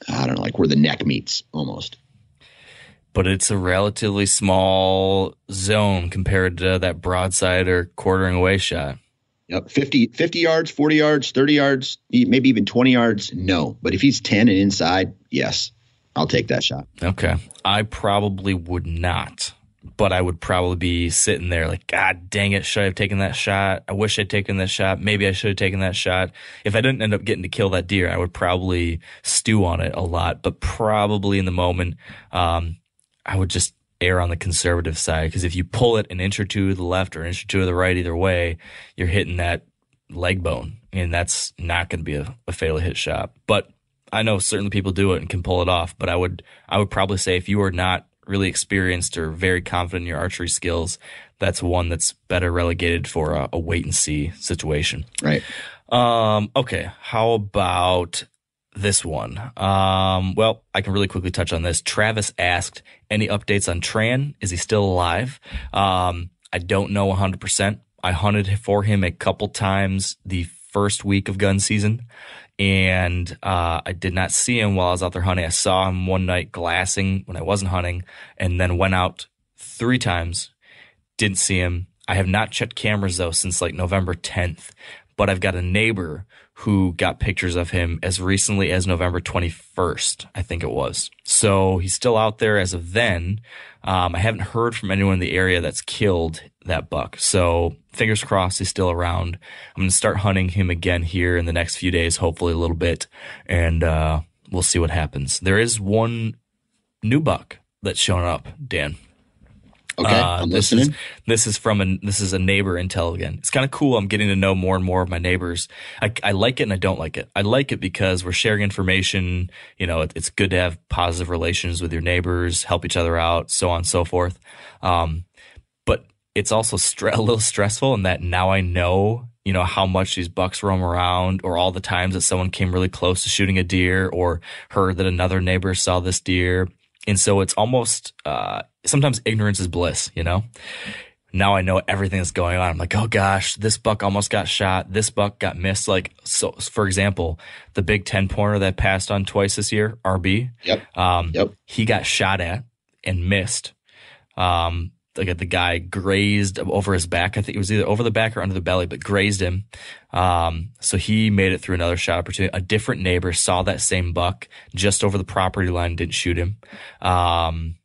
I don't know, like where the neck meets, almost. But it's a relatively small zone compared to that broadside or quartering away shot. Yep. 50, 50 yards, 40 yards, 30 yards, maybe even 20 yards. No. But if he's 10 and inside, yes, I'll take that shot. Okay. I probably would not, but I would probably be sitting there like, God dang it. Should I have taken that shot? I wish I'd taken that shot. Maybe I should have taken that shot. If I didn't end up getting to kill that deer, I would probably stew on it a lot, but probably in the moment, um, I would just err on the conservative side because if you pull it an inch or two to the left or an inch or two to the right, either way, you're hitting that leg bone, and that's not going to be a, a fatal hit shot. But I know certainly people do it and can pull it off. But I would I would probably say if you are not really experienced or very confident in your archery skills, that's one that's better relegated for a, a wait and see situation. Right. Um, okay. How about this one. Um, well, I can really quickly touch on this. Travis asked, any updates on Tran? Is he still alive? Um, I don't know 100%. I hunted for him a couple times the first week of gun season and uh, I did not see him while I was out there hunting. I saw him one night glassing when I wasn't hunting and then went out three times. Didn't see him. I have not checked cameras though since like November 10th, but I've got a neighbor who got pictures of him as recently as November 21st, I think it was. So he's still out there as of then. Um, I haven't heard from anyone in the area that's killed that buck. So fingers crossed he's still around. I'm going to start hunting him again here in the next few days, hopefully a little bit, and uh, we'll see what happens. There is one new buck that's shown up, Dan. Okay, uh, I'm this listening. Is, this is from a this is a neighbor intel again. It's kind of cool. I'm getting to know more and more of my neighbors. I, I like it and I don't like it. I like it because we're sharing information. You know, it, it's good to have positive relations with your neighbors, help each other out, so on and so forth. Um, but it's also stre- [laughs] a little stressful in that now I know you know how much these bucks roam around or all the times that someone came really close to shooting a deer or heard that another neighbor saw this deer and so it's almost, uh, sometimes ignorance is bliss, you know? Now I know everything that's going on. I'm like, oh gosh, this buck almost got shot. This buck got missed. Like, so for example, the big 10 pointer that passed on twice this year, RB. Yep. Um, yep. He got shot at and missed. Um, like the guy grazed over his back. I think it was either over the back or under the belly, but grazed him. Um, so he made it through another shot opportunity. A different neighbor saw that same buck just over the property line, didn't shoot him. Um,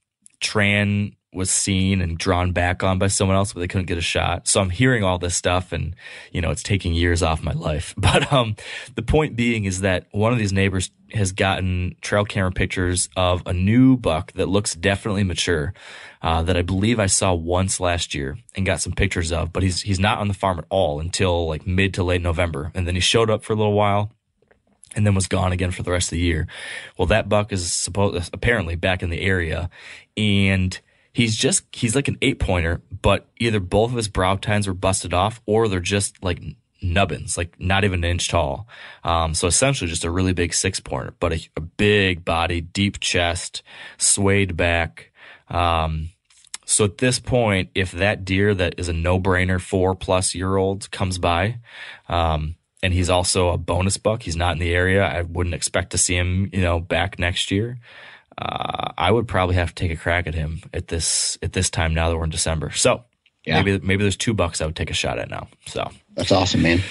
Tran was seen and drawn back on by someone else, but they couldn't get a shot. So I'm hearing all this stuff and, you know, it's taking years off my life. [laughs] But, um, the point being is that one of these neighbors has gotten trail camera pictures of a new buck that looks definitely mature, uh, that I believe I saw once last year and got some pictures of, but he's, he's not on the farm at all until like mid to late November. And then he showed up for a little while and then was gone again for the rest of the year. Well, that buck is supposed apparently back in the area and he's just he's like an eight pointer, but either both of his brow tines were busted off or they're just like nubbins, like not even an inch tall. Um, so essentially just a really big six pointer, but a, a big body, deep chest, swayed back. Um, so at this point, if that deer that is a no brainer four plus year old comes by, um, and he's also a bonus buck, he's not in the area. I wouldn't expect to see him, you know, back next year uh, I would probably have to take a crack at him at this at this time now that we're in December. So yeah. maybe maybe there's two bucks I would take a shot at now. So that's awesome, man.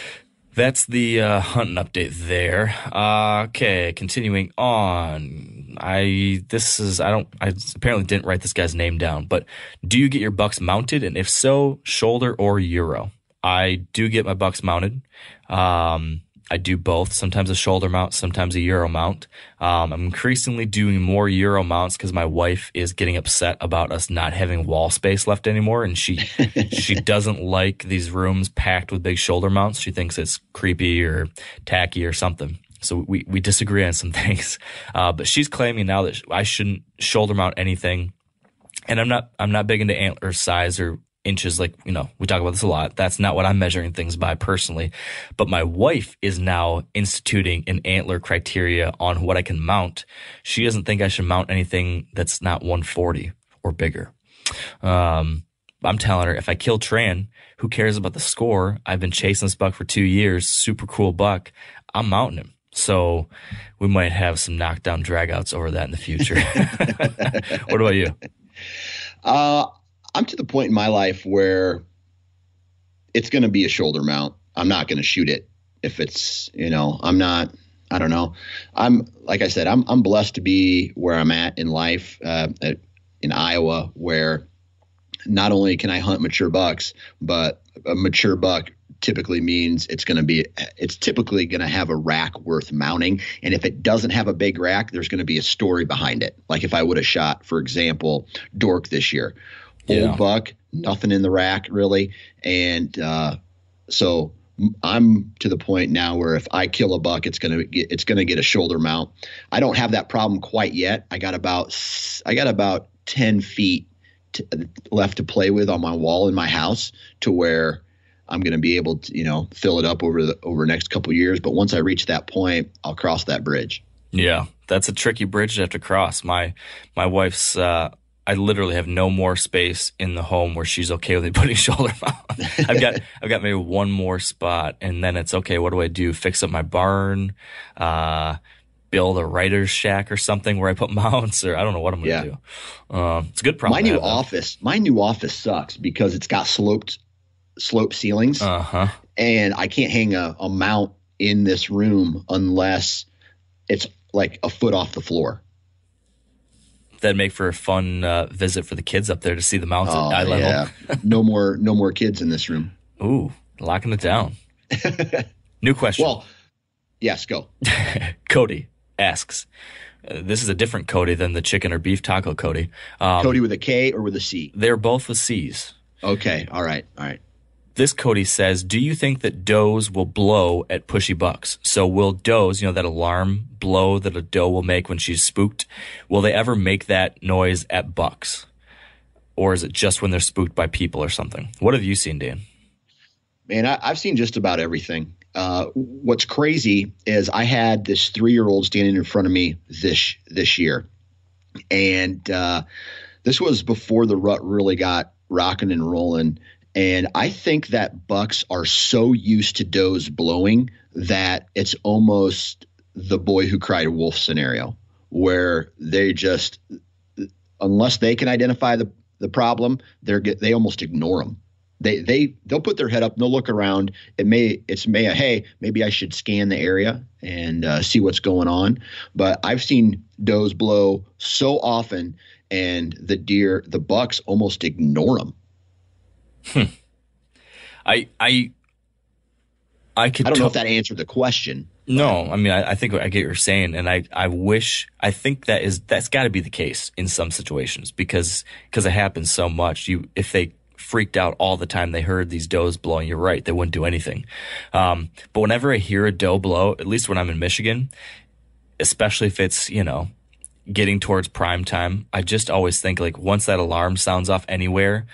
That's the uh, hunting update there. Uh, okay, continuing on. I this is I don't I apparently didn't write this guy's name down, but do you get your bucks mounted, and if so, shoulder or euro? I do get my bucks mounted. Um, I do both, sometimes a shoulder mount, sometimes a Euro mount. Um, I'm increasingly doing more Euro mounts because my wife is getting upset about us not having wall space left anymore. And she, [laughs] she doesn't like these rooms packed with big shoulder mounts. She thinks it's creepy or tacky or something. So we, we disagree on some [laughs] things. Uh, but she's claiming now that I shouldn't shoulder mount anything. And I'm not, I'm not big into antler size or inches like you know we talk about this a lot. That's not what i'm measuring things by personally but my wife is now instituting an antler criteria on what i can mount. She doesn't think i should mount anything that's not 140 or bigger. Um, i'm telling her if i kill tran who cares about the score? I've been chasing this buck for two years super cool buck. I'm mounting him. So we might have some knockdown dragouts over that in the future. [laughs] What about you? Uh, I'm to the point in my life where it's going to be a shoulder mount. I'm not going to shoot it if it's, you know, I'm not, I don't know. I'm, like I said, I'm, I'm blessed to be where I'm at in life, uh, at, in Iowa, where not only can I hunt mature bucks, but a mature buck typically means it's going to be it's typically going to have a rack worth mounting and if it doesn't have a big rack there's going to be a story behind it like if i would have shot for example dork this year yeah. old buck, nothing in the rack really, and uh, so I'm to the point now where if I kill a buck, it's gonna get it's gonna get a shoulder mount. I don't have that problem quite yet. I got about I got about ten feet to, left to play with on my wall in my house to where I'm going to be able to, you know, fill it up over the over the next couple years. But once I reach that point, I'll cross that bridge. Yeah, that's a tricky bridge to have to cross. My my wife's uh, I literally have no more space in the home where she's okay with me [laughs] putting shoulder mount. I've got [laughs] I've got maybe one more spot, and then it's okay. What do I do? Fix up my barn, uh, build a writer's shack or something where I put [laughs] mounts, or I don't know what I'm gonna yeah. do. Uh, it's a good problem. My new have, office, my new office sucks because it's got sloped slope ceilings, uh-huh. and I can't hang a, a mount in this room unless it's like a foot off the floor that'd make for a fun uh, visit for the kids up there to see the mountain oh, eye level. Yeah. [laughs] no more, no more kids in this room. Ooh, locking it down. [laughs] New question. Well, yes, go. [laughs] Cody asks. Uh, this is a different Cody than the chicken or beef taco Cody. Um, Cody with a K or with a C? They're both with C's. Okay. All right. All right. This Cody says, Do you think that does will blow at pushy bucks? So will does, you know, that alarm blow that a doe will make when she's spooked, will they ever make that noise at bucks? Or is it just when they're spooked by people or something? What have you seen, Dan? Man, I, have seen just about everything. Uh, what's crazy is I had this three year old standing in front of me this this year, and uh, this was before the rut really got rocking and rolling. And I think that bucks are so used to does blowing that it's almost the boy who cried wolf scenario, where they just, unless they can identify the, the problem, they're they almost ignore them. They they they'll put their head up, they'll look around. It may it's may hey maybe I should scan the area and uh, see what's going on. But I've seen does blow so often, and the deer the bucks almost ignore them Hmm. I I I could. I don't know if that answered the question. No, I mean I, I, think I get what you're saying, and I I wish I think that is that's got to be the case in some situations because because it happens so much. You if they freaked out all the time they heard these does blowing, you're right, they wouldn't do anything. Um, but whenever I hear a doe blow, at least when I'm in Michigan, especially if it's you know getting towards prime time, I just always think like once that alarm sounds off anywhere,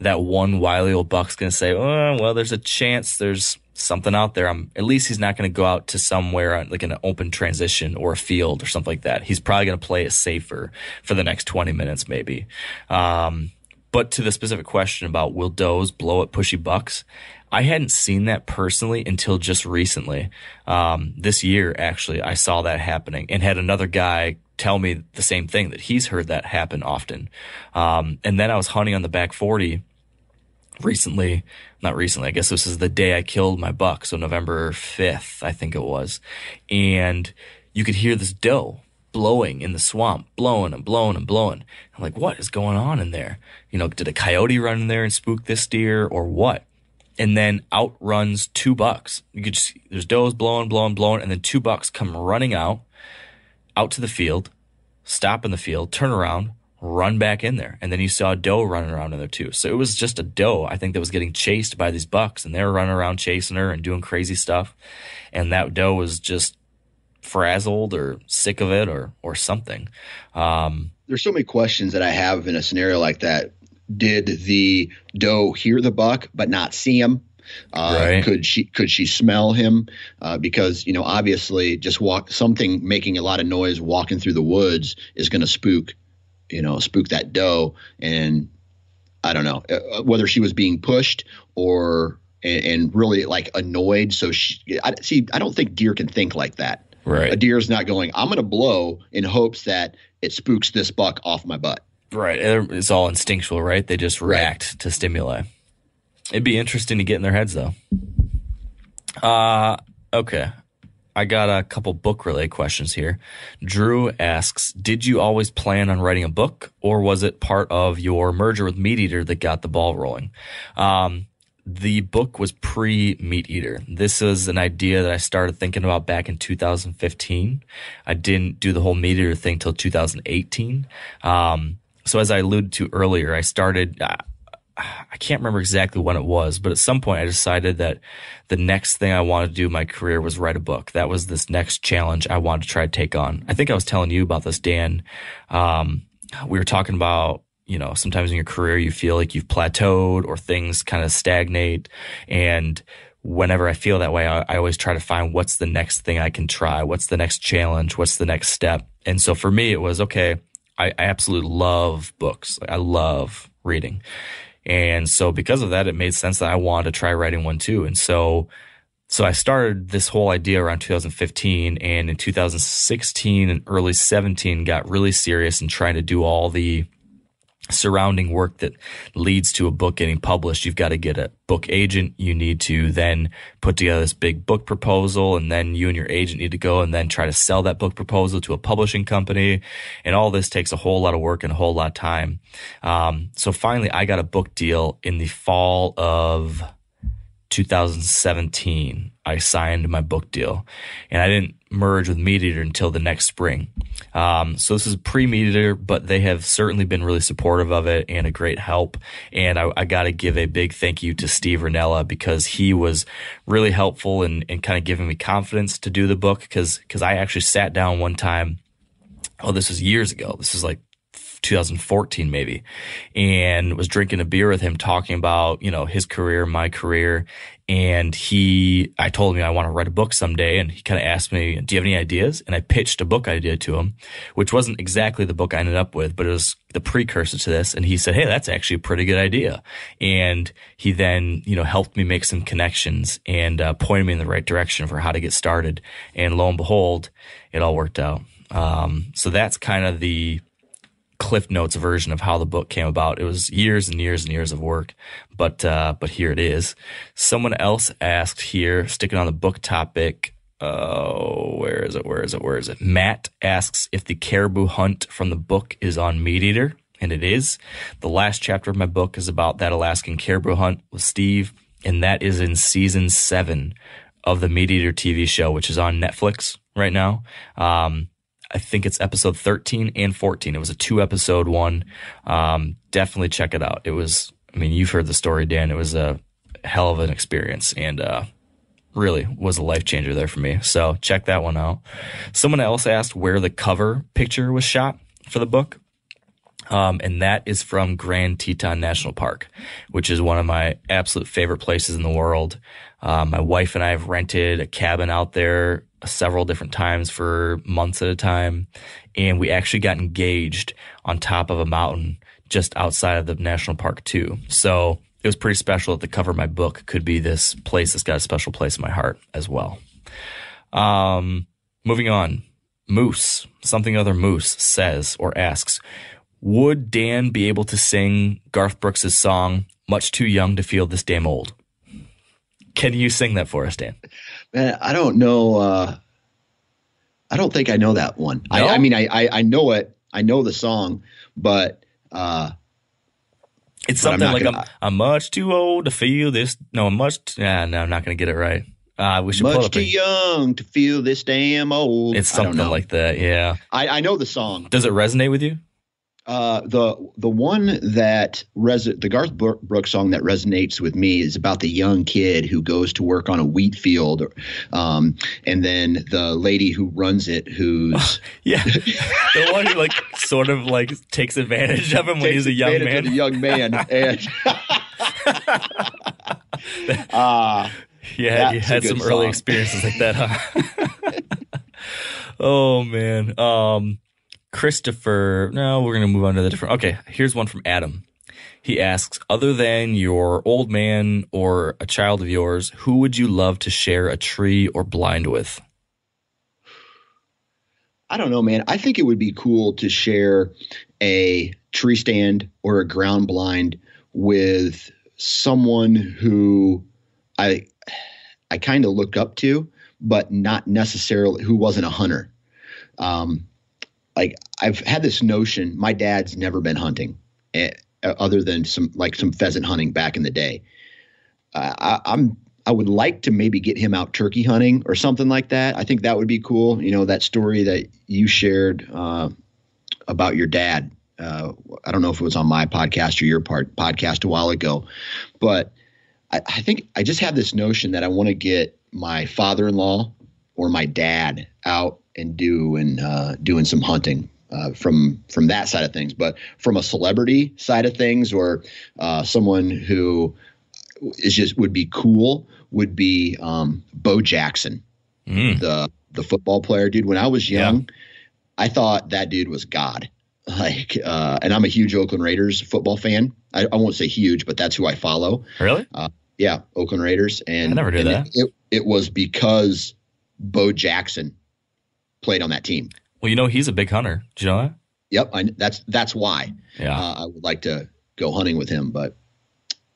that one wily old buck's going to say, oh, well, there's a chance there's something out there. I'm, at least he's not going to go out to somewhere like an open transition or a field or something like that. He's probably going to play it safer for the next 20 minutes, maybe. Um, but to the specific question about will does blow at pushy bucks, I hadn't seen that personally until just recently. Um, this year, actually, I saw that happening and had another guy tell me the same thing that he's heard that happen often. Um, and then I was hunting on the back 40 recently, not recently, I guess this is the day I killed my buck. So November 5th, I think it was. And you could hear this doe blowing in the swamp, blowing and blowing and blowing. I'm like, what is going on in there? You know, did a coyote run in there and spook this deer or what? and then out runs two bucks. You could just, there's does blowing, blowing, blowing, and then two bucks come running out, out to the field, stop in the field, turn around, run back in there. And then you saw a doe running around in there too. So it was just a doe, I think, that was getting chased by these bucks and they were running around chasing her and doing crazy stuff. And that doe was just frazzled or sick of it or, or something. Um, There's so many questions that I have in a scenario like that. Did the doe hear the buck but not see him? Uh, right. Could she could she smell him? Uh, because you know, obviously, just walk something making a lot of noise walking through the woods is going to spook you know, spook that doe. And I don't know uh, whether she was being pushed or and, and really like annoyed. So she, I, see, I don't think deer can think like that. Right. A deer is not going. I'm going to blow in hopes that it spooks this buck off my butt. Right. It's all instinctual, right? They just react right. to stimuli. It'd be interesting to get in their heads, though. Uh, okay. I got a couple book related questions here. Drew asks, did you always plan on writing a book or was it part of your merger with MeatEater that got the ball rolling? Um, the book was pre MeatEater. This is an idea that I started thinking about back in 2015. I didn't do the whole MeatEater thing till 2018. Um, so as I alluded to earlier, I started, uh, I can't remember exactly when it was, but at some point I decided that the next thing I wanted to do in my career was write a book. That was this next challenge I wanted to try to take on. I think I was telling you about this, Dan. Um, we were talking about, you know, sometimes in your career you feel like you've plateaued or things kind of stagnate. And whenever I feel that way, I, I always try to find what's the next thing I can try? What's the next challenge? What's the next step? And so for me, it was okay. I, I absolutely love books. I love reading. And so because of that, it made sense that I wanted to try writing one too. And so, so I started this whole idea around 2015 and in 2016 and early 17 got really serious and trying to do all the surrounding work that leads to a book getting published. You've got to get a book agent. You need to then put together this big book proposal and then you and your agent need to go and then try to sell that book proposal to a publishing company. And all this takes a whole lot of work and a whole lot of time. Um, so finally I got a book deal in the fall of 2017. I signed my book deal and I didn't merge with MeatEater until the next spring. Um, so this is pre MeatEater, but they have certainly been really supportive of it and a great help. And I, I got to give a big thank you to Steve Rinella because he was really helpful and in, in kind of giving me confidence to do the book because because I actually sat down one time. Oh, this was years ago. This is like 2014 maybe and was drinking a beer with him talking about you know his career my career and he i told him i want to write a book someday. And he kind of asked me do you have any ideas? And i pitched a book idea to him which wasn't exactly the book i ended up with but it was the precursor to this. And he said hey that's actually a pretty good idea. And he then you know helped me make some connections and uh, pointed me in the right direction for how to get started. And lo and behold it all worked out. Um, so that's kind of the Cliff Notes version of how the book came about. It was years and years and years of work, but uh, but here it is. Someone else asked here, sticking on the book topic. Oh, where is it? Where is it? Where is it? Matt asks if the caribou hunt from the book is on MeatEater, and it is. The last chapter of my book is about that Alaskan caribou hunt with Steve, and that is in season seven of the MeatEater TV show, which is on Netflix right now. Um, I think it's episode 13 and 14. It was a two episode one. Um, definitely check it out. It was, I mean, you've heard the story, Dan. It was a hell of an experience and, uh, really was a life changer there for me. So check that one out. Someone else asked where the cover picture was shot for the book. Um, and that is from Grand Teton National Park, which is one of my absolute favorite places in the world. Um, my wife and I have rented a cabin out there several different times for months at a time. And we actually got engaged on top of a mountain just outside of the national park too. So it was pretty special that the cover of my book could be this place that's got a special place in my heart as well. Um, moving on. Moose, something other Moose says or asks, would Dan be able to sing Garth Brooks' song, Much Too Young to Feel This Damn Old? Can you sing that for us, Dan? Man, I don't know. Uh, I don't think I know that one. No? I, I, mean, I, I, I know it. I know the song, but uh, It's something like gonna, I'm, I'm much too old to feel this. No, I'm much. T- nah, no, I'm not going to get it right. Uh, we should much too a, young to feel this damn old. It's something like that. Yeah. I, I know the song. Does it resonate with you? Uh, the the one that res- the Garth Brooks song that resonates with me is about the young kid who goes to work on a wheat field, um, and then the lady who runs it, who's [laughs] yeah, the one who like sort of like takes advantage of him when he's a young man, a young man, [laughs] and uh, [laughs] yeah, you had some song. early experiences like that, huh? oh man, um. Christopher, no, we're going to move on to the different. Okay, here's one from Adam. He asks, other than your old man or a child of yours, who would you love to share a tree or blind with? I don't know, man. I think it would be cool to share a tree stand or a ground blind with someone who I I kind of look up to, but not necessarily who wasn't a hunter. Um, like I've had this notion. My dad's never been hunting, eh, other than some like some pheasant hunting back in the day. Uh, I, I'm I would like to maybe get him out turkey hunting or something like that. I think that would be cool. You know that story that you shared uh, about your dad. Uh, I don't know if it was on my podcast or your part podcast a while ago, but I, I think I just have this notion that I want to get my father-in-law or my dad out and do and uh, doing some hunting uh, from from that side of things. But from a celebrity side of things, or uh, someone who is just would be cool, would be um, Bo Jackson, mm. the the football player, dude. When I was young, yeah. I thought that dude was God. [laughs] Like, uh, and I'm a huge Oakland Raiders football fan. I, I, won't say huge, but that's who I follow. Really? Uh, yeah, Oakland Raiders. And I never knew that. It, it, it was because Bo Jackson played on that team. Well, you know he's a big hunter. Do you know that? Yep, I, that's that's why. Yeah, uh, I would like to go hunting with him, but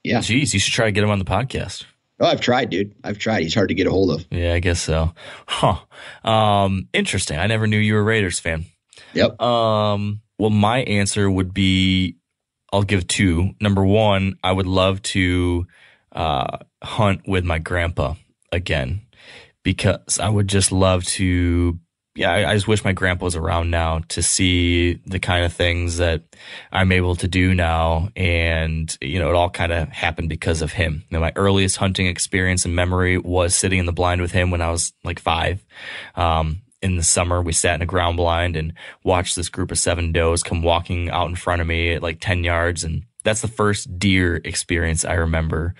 yeah. Jeez, you should try to get him on the podcast. Oh, I've tried, dude. I've tried. He's hard to get a hold of. Yeah, I guess so. Huh. Um, interesting. I never knew you were a Raiders fan. Yep. Um, well, my answer would be I'll give two. Number one, I would love to uh, hunt with my grandpa again because I would just love to yeah, I, I, just wish my grandpa was around now to see the kind of things that I'm able to do now. And, you know, it all kind of happened because of him. You know, my earliest hunting experience and memory was sitting in the blind with him when I was like five. Um, in the summer, we sat in a ground blind and watched this group of seven does come walking out in front of me at like 10 yards. And that's the first deer experience I remember.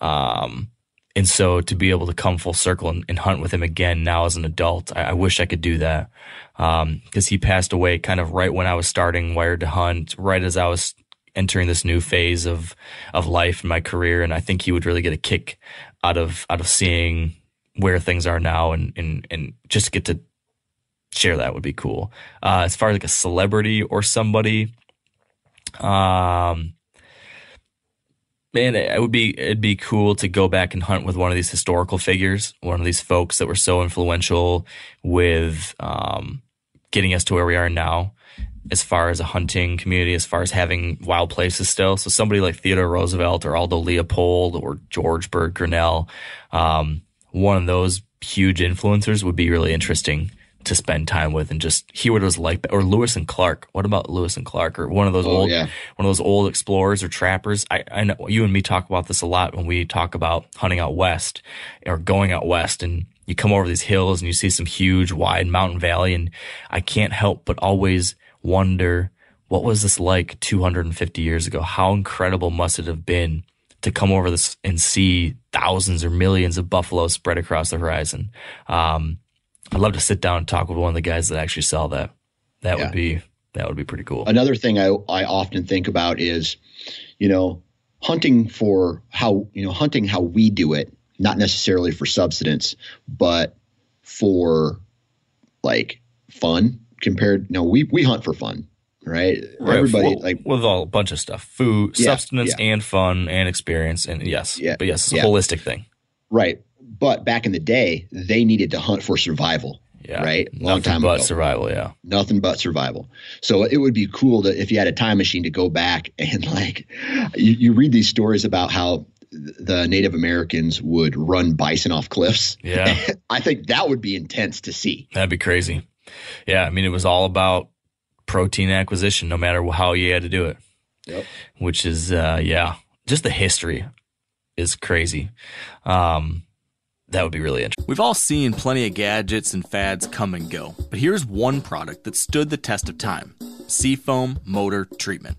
Um, and so to be able to come full circle and, and hunt with him again now as an adult, I, I wish I could do that. Um, cause he passed away kind of right when I was starting Wired to Hunt, right as I was entering this new phase of, of life in my career. And I think he would really get a kick out of, out of seeing where things are now and, and, and just get to share that would be cool. Uh, as far as like a celebrity or somebody, um, man, it would be it'd be cool to go back and hunt with one of these historical figures, one of these folks that were so influential with um, getting us to where we are now, as far as a hunting community, as far as having wild places still. So somebody like Theodore Roosevelt or Aldo Leopold or George Bird Grinnell, um, one of those huge influencers would be really interesting to spend time with and just hear what it was like. Or Lewis and Clark. What about Lewis and Clark or one of those oh, old, yeah. one of those old explorers or trappers? I, I know you and me talk about this a lot when we talk about hunting out west or going out west and you come over these hills and you see some huge wide mountain valley. And I can't help but always wonder what was this like 250 years ago? How incredible must it have been to come over this and see thousands or millions of buffalo spread across the horizon? Um, I'd love to sit down and talk with one of the guys that actually sell that. That yeah. would be that would be pretty cool. Another thing I I often think about is, you know, hunting for how you know hunting how we do it, not necessarily for subsistence, but for like fun. Compared, no, we we hunt for fun, right? right. Everybody well, like with all a bunch of stuff, food, yeah, substance, yeah. and fun and experience, and yes, yeah, but yes, it's a holistic thing, right? But back in the day, they needed to hunt for survival. Yeah. Right. Long Nothing time but ago. survival. Yeah. Nothing but survival. So it would be cool to if you had a time machine to go back and [laughs] like you, you read these stories about how the Native Americans would run bison off cliffs. Yeah. [laughs] I think that would be intense to see. That'd be crazy. Yeah. I mean, it was all about protein acquisition, no matter how you had to do it. Yep. Which is, uh, yeah, just the history is crazy. Um, that would be really interesting. We've all seen plenty of gadgets and fads come and go, but here's one product that stood the test of time Seafoam Motor Treatment.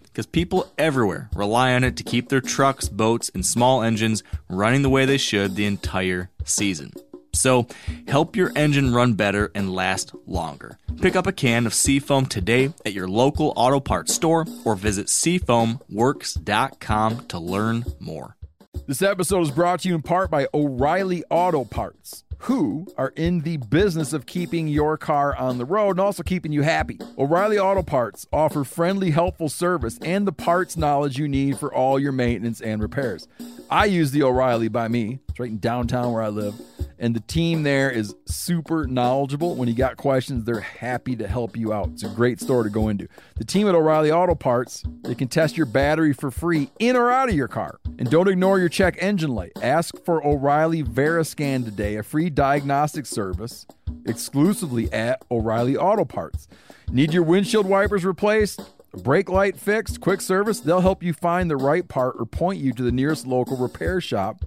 because people everywhere rely on it to keep their trucks, boats, and small engines running the way they should the entire season. So, help your engine run better and last longer. Pick up a can of Seafoam today at your local auto parts store or visit seafoamworks.com to learn more. This episode is brought to you in part by O'Reilly Auto Parts who are in the business of keeping your car on the road and also keeping you happy. O'Reilly Auto Parts offer friendly, helpful service and the parts knowledge you need for all your maintenance and repairs. I use the O'Reilly by me. It's right in downtown where I live and the team there is super knowledgeable. When you got questions, they're happy to help you out. It's a great store to go into. The team at O'Reilly Auto Parts, they can test your battery for free in or out of your car. And don't ignore your check engine light. Ask for O'Reilly Veriscan today, a free diagnostic service exclusively at O'Reilly Auto Parts. Need your windshield wipers replaced? Brake light fixed, quick service, they'll help you find the right part or point you to the nearest local repair shop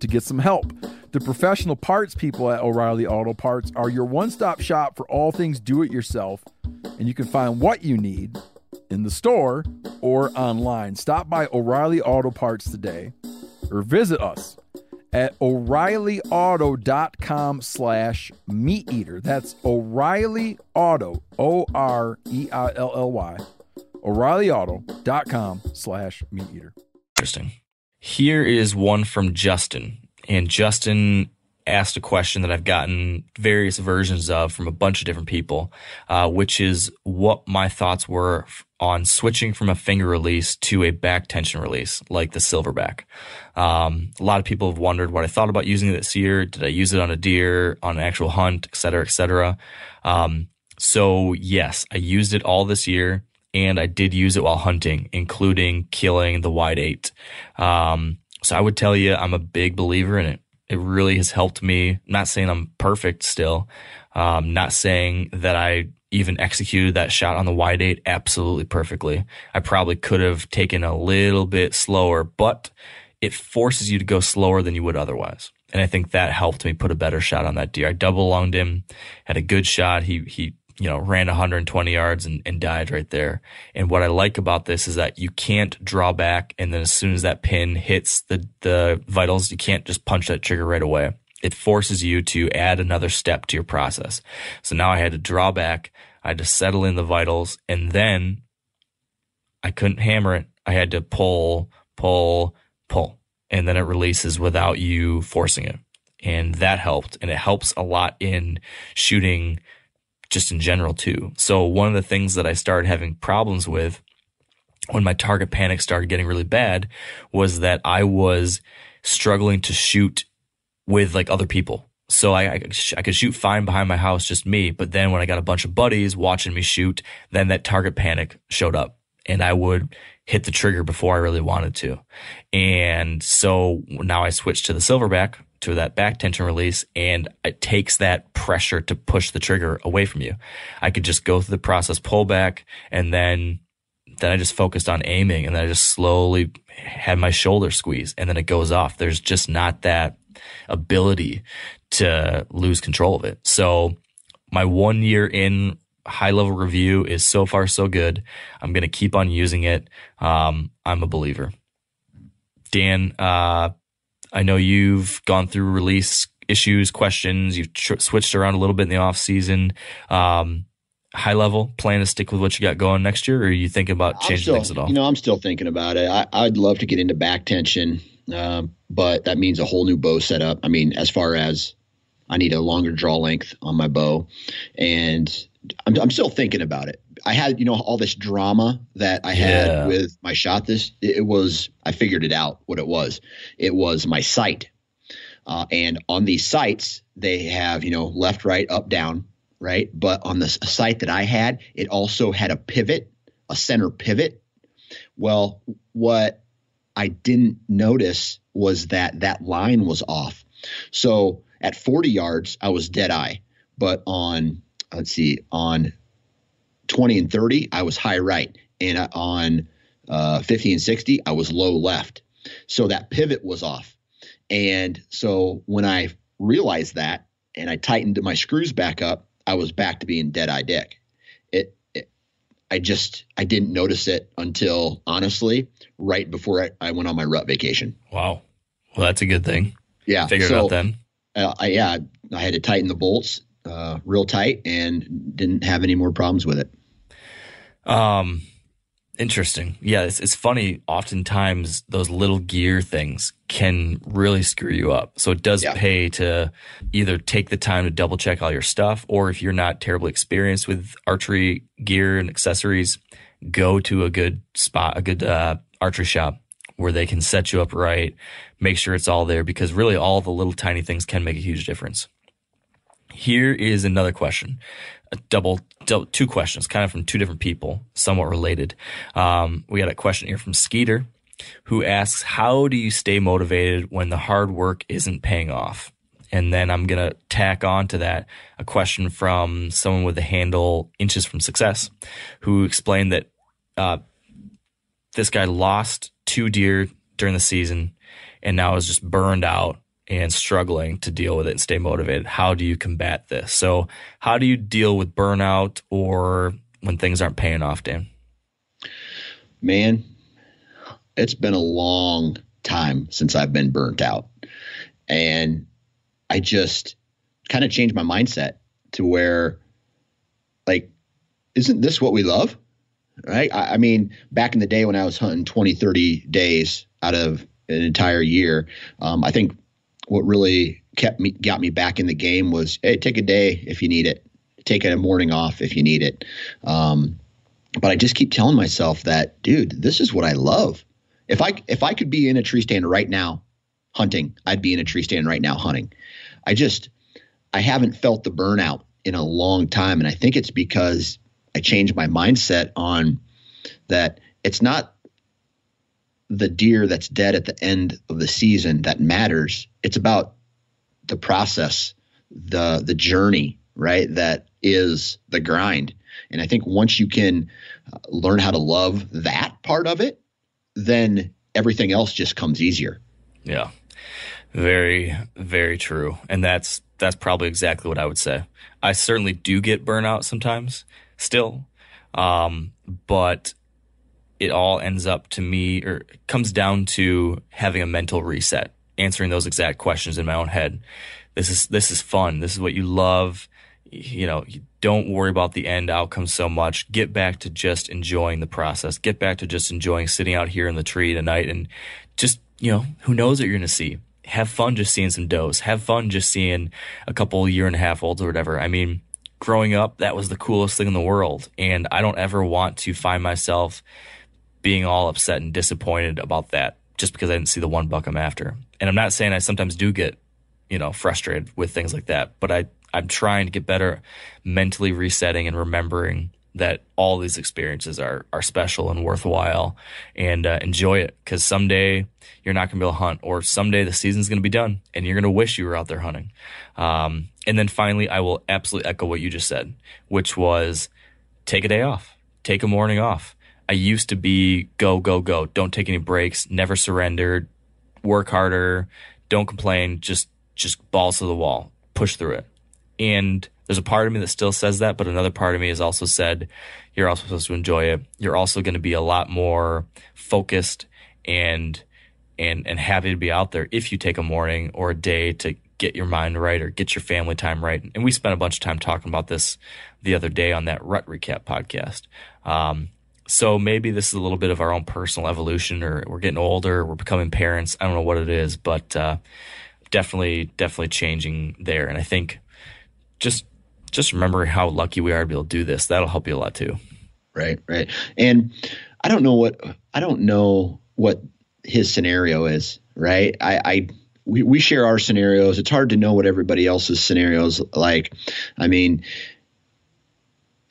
to get some help. The professional parts people at O'Reilly Auto Parts are your one stop shop for all things do it yourself, and you can find what you need in the store or online. Stop by O'Reilly Auto Parts today or visit us at o'reillyauto.com slash meat eater. That's o'reilly auto o-r-e-i-l-l-y o'reillyauto.com slash meat eater. Interesting. Here is one from justin and Justin asked a question that I've gotten various versions of from a bunch of different people, uh, which is what my thoughts were on switching from a finger release to a back tension release, like the silverback. Um, a lot of people have wondered what I thought about using it this year. Did I use it on a deer, on an actual hunt, et cetera, et cetera? Um, so yes, I used it all this year and I did use it while hunting, including killing the white eight. Um, so I would tell you, I'm a big believer in it. It really has helped me. I'm not saying I'm perfect still. Um, not saying that I even executed that shot on the white eight absolutely perfectly. I probably could have taken a little bit slower, but it forces you to go slower than you would otherwise. And I think that helped me put a better shot on that deer. I double lunged him, had a good shot. He, he you know, ran 120 yards and, and died right there. And what I like about this is that you can't draw back. And then as soon as that pin hits the, the vitals, you can't just punch that trigger right away. It forces you to add another step to your process. So now I had to draw back. I had to settle in the vitals and then I couldn't hammer it. I had to pull, pull, pull, and then it releases without you forcing it. And that helped. And it helps a lot in shooting just in general too. So one of the things that I started having problems with when my target panic started getting really bad was that I was struggling to shoot with like other people. So I, I, I could shoot fine behind my house, just me. But then when I got a bunch of buddies watching me shoot, then that target panic showed up and I would hit the trigger before I really wanted to. And so now I switched to the silverback to that back tension release and it takes that pressure to push the trigger away from you. I could just go through the process, pull back, and then then I just focused on aiming and then I just slowly had my shoulder squeeze and then it goes off. There's just not that ability to lose control of it. So my one year in high level review is so far so good. I'm going to keep on using it. Um, I'm a believer. Dan, uh, I know you've gone through release issues, questions. You've tr- switched around a little bit in the off season. Um, high level plan to stick with what you got going next year, or are you thinking about changing still, things at all? You know, I'm still thinking about it. I, would love to get into back tension, um, but that means a whole new bow setup. I mean, as far as I need a longer draw length on my bow, and I'm, I'm still thinking about it. I had, you know, all this drama that I had yeah. with my shot. This it was. I figured it out. What it was, it was my sight. Uh, and on these sights, they have, you know, left, right, up, down, right? But on the sight that I had, it also had a pivot, a center pivot. Well, what I didn't notice was that that line was off. So at 40 yards, I was dead eye. But on, let's see, on 20 and 30, I was high right. And on uh, 50 and 60, I was low left. So that pivot was off. And so when I realized that and I tightened my screws back up, I was back to being dead eye dick. It, it I just I didn't notice it until honestly right before I, I, went on my rut vacation. Wow, well that's a good thing. Yeah, figured so, it out then. Uh, I, yeah, I had to tighten the bolts uh, real tight and didn't have any more problems with it. Um, Interesting. Yeah, it's, it's funny. Oftentimes, those little gear things can really screw you up. So it does yeah. pay to either take the time to double check all your stuff, or if you're not terribly experienced with archery gear and accessories, go to a good spot, a good uh, archery shop where they can set you up right, make sure it's all there, because really all the little tiny things can make a huge difference. Here is another question a double, double, two questions, kind of from two different people, somewhat related. Um, we got a question here from Skeeter, who asks, "How do you stay motivated when the hard work isn't paying off?" And then I'm gonna tack on to that a question from someone with the handle Inches from Success, who explained that uh, this guy lost two deer during the season, and now is just burned out and struggling to deal with it and stay motivated. How do you combat this? So, how do you deal with burnout or when things aren't paying off, Dan? Man, it's been a long time since I've been burnt out. And I just kind of changed my mindset to where, like, isn't this what we love? Right. I, I mean, back in the day when I was hunting 20, 30 days out of an entire year, um, I think what really kept me got me back in the game was hey take a day if you need it. Take a morning off if you need it. Um, but i just keep telling myself that dude this is what i love. If i if i could be in a tree stand right now hunting i'd be in a tree stand right now hunting. I just i haven't felt the burnout in a long time. And i think it's because i changed my mindset on that it's not the deer that's dead at the end of the season that matters. It's about the process, the the journey, right? That is the grind. And I think once you can uh, learn how to love that part of it, then everything else just comes easier. Yeah. Very very true. And that's that's probably exactly what I would say. I certainly do get burnout sometimes still. Um, but it all ends up to me or comes down to having a mental reset, answering those exact questions in my own head. This is this is fun. This is what you love. You know, don't worry about the end outcome so much. Get back to just enjoying the process. Get back to just enjoying sitting out here in the tree tonight and just, you know, who knows what you're going to see. Have fun just seeing some does. Have fun just seeing a couple year and a half olds or whatever. I mean, growing up, that was the coolest thing in the world. And I don't ever want to find myself being all upset and disappointed about that just because I didn't see the one buck I'm after. And I'm not saying I sometimes do get, you know, frustrated with things like that, but I, I'm trying to get better mentally resetting and remembering that all these experiences are, are special and worthwhile and uh, enjoy it because someday you're not going to be able to hunt or someday the season's going to be done and you're going to wish you were out there hunting. Um, and then finally, I will absolutely echo what you just said, which was take a day off, take a morning off. I used to be go, go, go. Don't take any breaks, never surrender, work harder, don't complain, just just balls to the wall, push through it. And there's a part of me that still says that, but another part of me has also said, you're also supposed to enjoy it. You're also going to be a lot more focused and and and happy to be out there if you take a morning or a day to get your mind right or get your family time right. And we spent a bunch of time talking about this the other day on that Rut Recap podcast. Um, so maybe this is a little bit of our own personal evolution, or we're getting older, we're becoming parents. I don't know what it is, but uh, definitely, definitely changing there. And I think just just remember how lucky we are to be able to do this. That'll help you a lot too. Right, right. And I don't know what I don't know what his scenario is. Right. I, I we, we share our scenarios. It's hard to know what everybody else's scenarios like. I mean,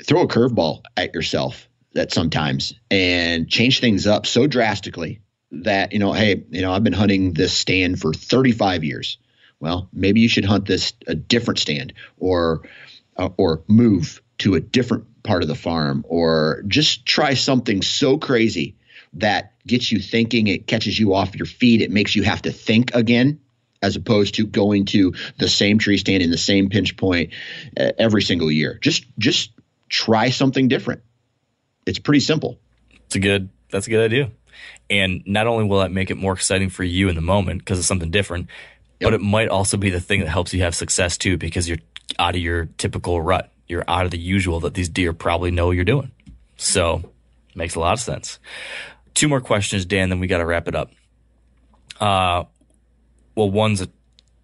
throw a curveball at yourself that sometimes and change things up so drastically that you know hey you know i've been hunting this stand for 35 years. Well maybe you should hunt this a different stand or uh, or move to a different part of the farm or just try something so crazy that gets you thinking it catches you off your feet it makes you have to think again as opposed to going to the same tree stand in the same pinch point uh, every single year. Just just try something different it's pretty simple. It's a good. That's a good idea. And not only will that make it more exciting for you in the moment because it's something different, yep. but it might also be the thing that helps you have success too because you're out of your typical rut. You're out of the usual that these deer probably know you're doing. So makes a lot of sense. Two more questions, Dan, then we got to wrap it up. Uh, well, one's a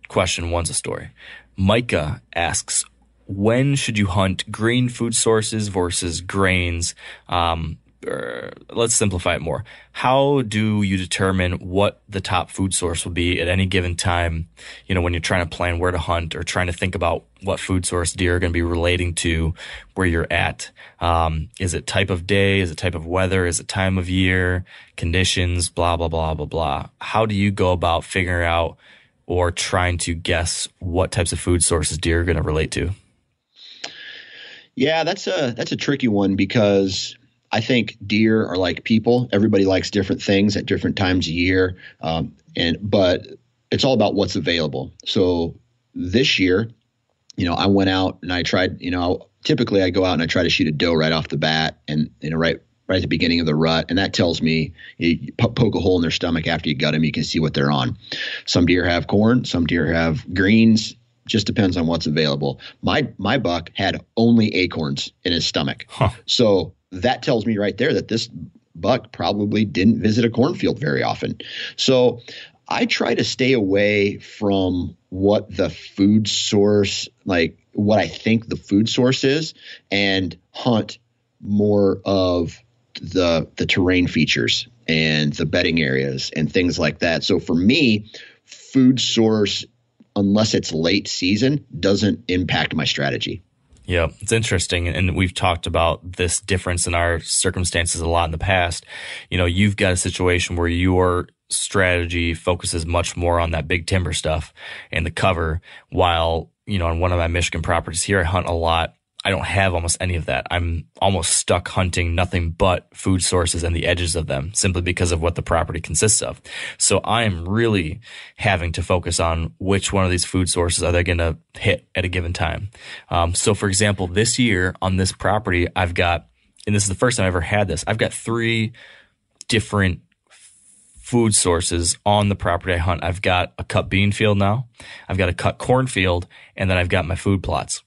question, one's a story. Micah asks, when should you hunt green food sources versus grains? Um, let's simplify it more. How do you determine what the top food source will be at any given time? You know, when you're trying to plan where to hunt or trying to think about what food source deer are going to be relating to where you're at. Um, is it type of day? Is it type of weather? Is it time of year? Conditions? Blah blah blah blah blah. How do you go about figuring out or trying to guess what types of food sources deer are going to relate to? Yeah, that's a that's a tricky one because I think deer are like people. Everybody likes different things at different times of year, um, and but it's all about what's available. So this year, you know, I went out and I tried. You know, typically I go out and I try to shoot a doe right off the bat, and you know, right right at the beginning of the rut, and that tells me you poke a hole in their stomach after you gut them, you can see what they're on. Some deer have corn, some deer have greens, just depends on what's available. My my buck had only acorns in his stomach. Huh. So that tells me right there that this buck probably didn't visit a cornfield very often. So I try to stay away from what the food source, like what I think the food source is, and hunt more of the the terrain features and the bedding areas and things like that. So for me, food source unless it's late season, doesn't impact my strategy. Yeah, it's interesting. And we've talked about this difference in our circumstances a lot in the past. You know, you've got a situation where your strategy focuses much more on that big timber stuff and the cover, while, you know, on one of my Michigan properties here, I hunt a lot I don't have almost any of that. I'm almost stuck hunting nothing but food sources and the edges of them simply because of what the property consists of. So I am really having to focus on which one of these food sources are they going to hit at a given time. Um, so for example, this year on this property, I've got, and this is the first time I've ever had this, I've got three different food sources on the property I hunt. I've got a cut bean field now. I've got a cut corn field and then I've got my food plots.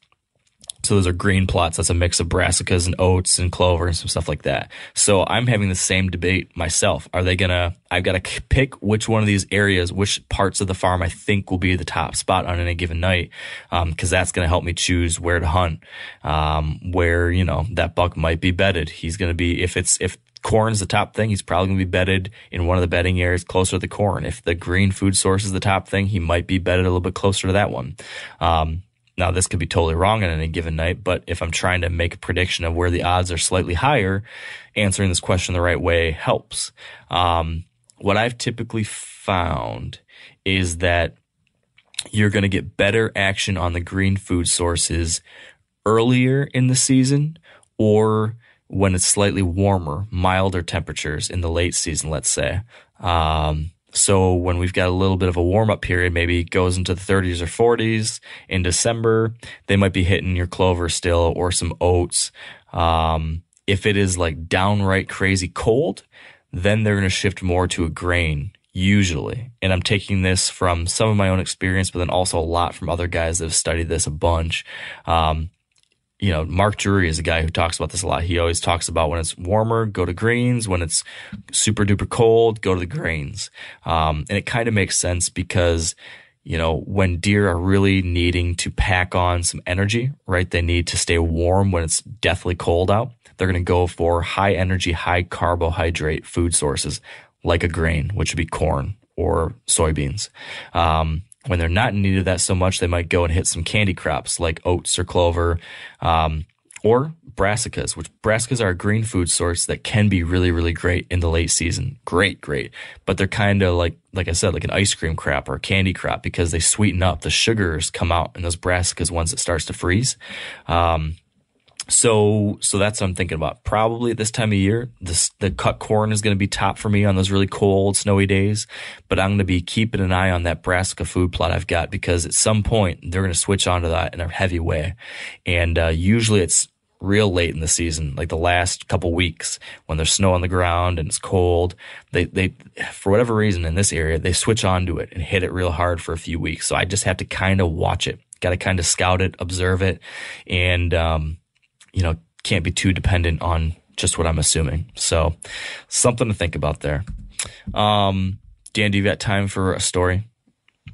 So those are green plots. That's a mix of brassicas and oats and clover and some stuff like that. So I'm having the same debate myself. Are they gonna? I've got to pick which one of these areas, which parts of the farm I think will be the top spot on any given night, because um, that's gonna help me choose where to hunt. Um, where you know that buck might be bedded. He's gonna be if it's if corn's the top thing, he's probably going to be bedded in one of the bedding areas closer to the corn. If the green food source is the top thing, he might be bedded a little bit closer to that one. Um, now, this could be totally wrong on any given night, but if I'm trying to make a prediction of where the odds are slightly higher, answering this question the right way helps. Um, what I've typically found is that you're going to get better action on the green food sources earlier in the season or when it's slightly warmer, milder temperatures in the late season, let's say. Um, so when we've got a little bit of a warm up period, maybe it goes into the 30s or 40s in December, they might be hitting your clover still or some oats. Um, if it is like downright crazy cold, then they're going to shift more to a grain usually, and I'm taking this from some of my own experience, but then also a lot from other guys that have studied this a bunch. Um, you know, Mark Drury is a guy who talks about this a lot. He always talks about when it's warmer, go to greens. When it's super duper cold, go to the grains. Um, and it kind of makes sense because, you know, when deer are really needing to pack on some energy, right? They need to stay warm when it's deathly cold out. They're going to go for high energy, high carbohydrate food sources like a grain, which would be corn or soybeans. Um, when they're not in need of that so much, they might go and hit some candy crops like oats or clover, um, or brassicas, which brassicas are a green food source that can be really, really great in the late season. Great, great. But they're kind of like, like I said, like an ice cream crop or a candy crop because they sweeten up. The sugars come out in those brassicas once it starts to freeze. Um, so, so that's what I'm thinking about. Probably at this time of year, the cut corn is going to be top for me on those really cold, snowy days. But I'm going to be keeping an eye on that brassica food plot I've got because at some point they're going to switch onto that in a heavy way. And, uh, usually it's real late in the season, like the last couple weeks when there's snow on the ground and it's cold. They, they, for whatever reason in this area, they switch onto it and hit it real hard for a few weeks. So I just have to kind of watch it. Got to kind of scout it, observe it, and, um, you know, can't be too dependent on just what I'm assuming. So something to think about there. Um, Dan, do you got time for a story?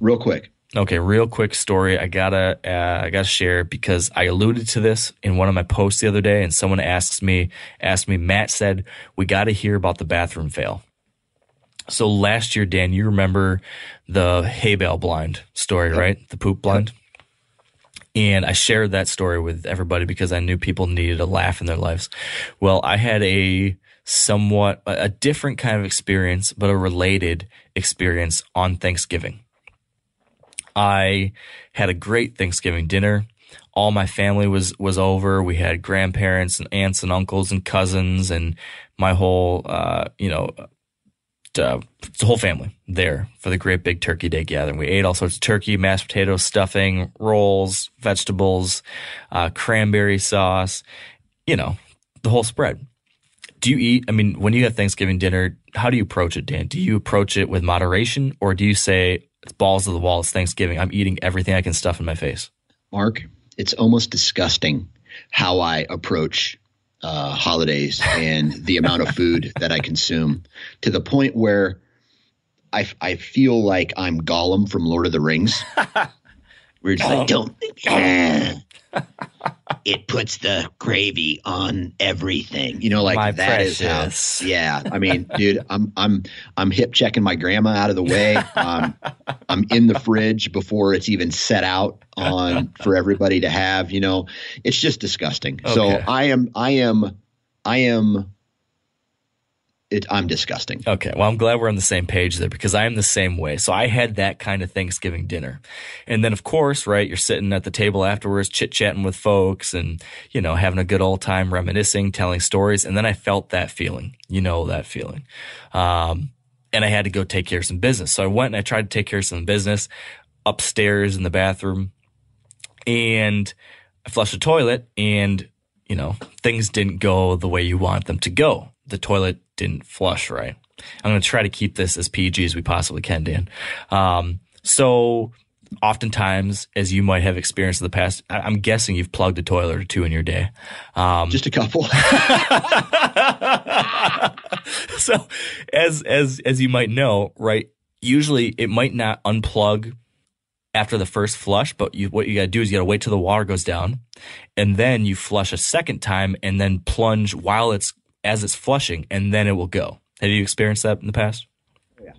Real quick. Okay, real quick story. I gotta, uh, I gotta share because I alluded to this in one of my posts the other day, and someone asks me, asked me, Matt said we got to hear about the bathroom fail. So last year, Dan, you remember the hay bale blind story, yep. right? The poop blind. Yep. And I shared that story with everybody because I knew people needed a laugh in their lives. Well, I had a somewhat, a different kind of experience, but a related experience on Thanksgiving. I had a great Thanksgiving dinner. All my family was, was over. We had grandparents and aunts and uncles and cousins and my whole, uh, you know, uh, the whole family there for the great big turkey day gathering. We ate all sorts of turkey, mashed potatoes, stuffing, rolls, vegetables, uh, cranberry sauce, you know, the whole spread. Do you eat? I mean, when you have Thanksgiving dinner, how do you approach it, Dan? Do you approach it with moderation or do you say, it's balls to the wall, it's Thanksgiving, I'm eating everything I can stuff in my face? Mark, it's almost disgusting how I approach uh, holidays and the amount of food that I consume to the point where I, I feel like I'm Gollum from Lord of the Rings. [laughs] We're just like, don't. [laughs] it puts the gravy on everything. You know, like my that precious. is how. Yeah, I mean, [laughs] dude, I'm I'm I'm hip checking my grandma out of the way. Um, I'm in the fridge before it's even set out on [laughs] for everybody to have. You know, it's just disgusting. Okay. So I am I am I am it, I'm disgusting. Okay. Well, I'm glad we're on the same page there because I am the same way. So I had that kind of Thanksgiving dinner. And then, of course, right, you're sitting at the table afterwards, chit chatting with folks and, you know, having a good old time reminiscing, telling stories. And then I felt that feeling, you know, that feeling. Um, and I had to go take care of some business. So I went and I tried to take care of some business upstairs in the bathroom and I flushed the toilet and, you know, things didn't go the way you want them to go. The toilet didn't flush right. I'm going to try to keep this as PG as we possibly can, Dan. Um, so oftentimes, as you might have experienced in the past, I'm guessing you've plugged a toilet or two in your day. Um, Just a couple. [laughs] [laughs] so, as as as you might know, right? Usually, it might not unplug after the first flush, but you, what you got to do is you got to wait till the water goes down, and then you flush a second time, and then plunge while it's as it's flushing, and then it will go. Have you experienced that in the past? Yeah.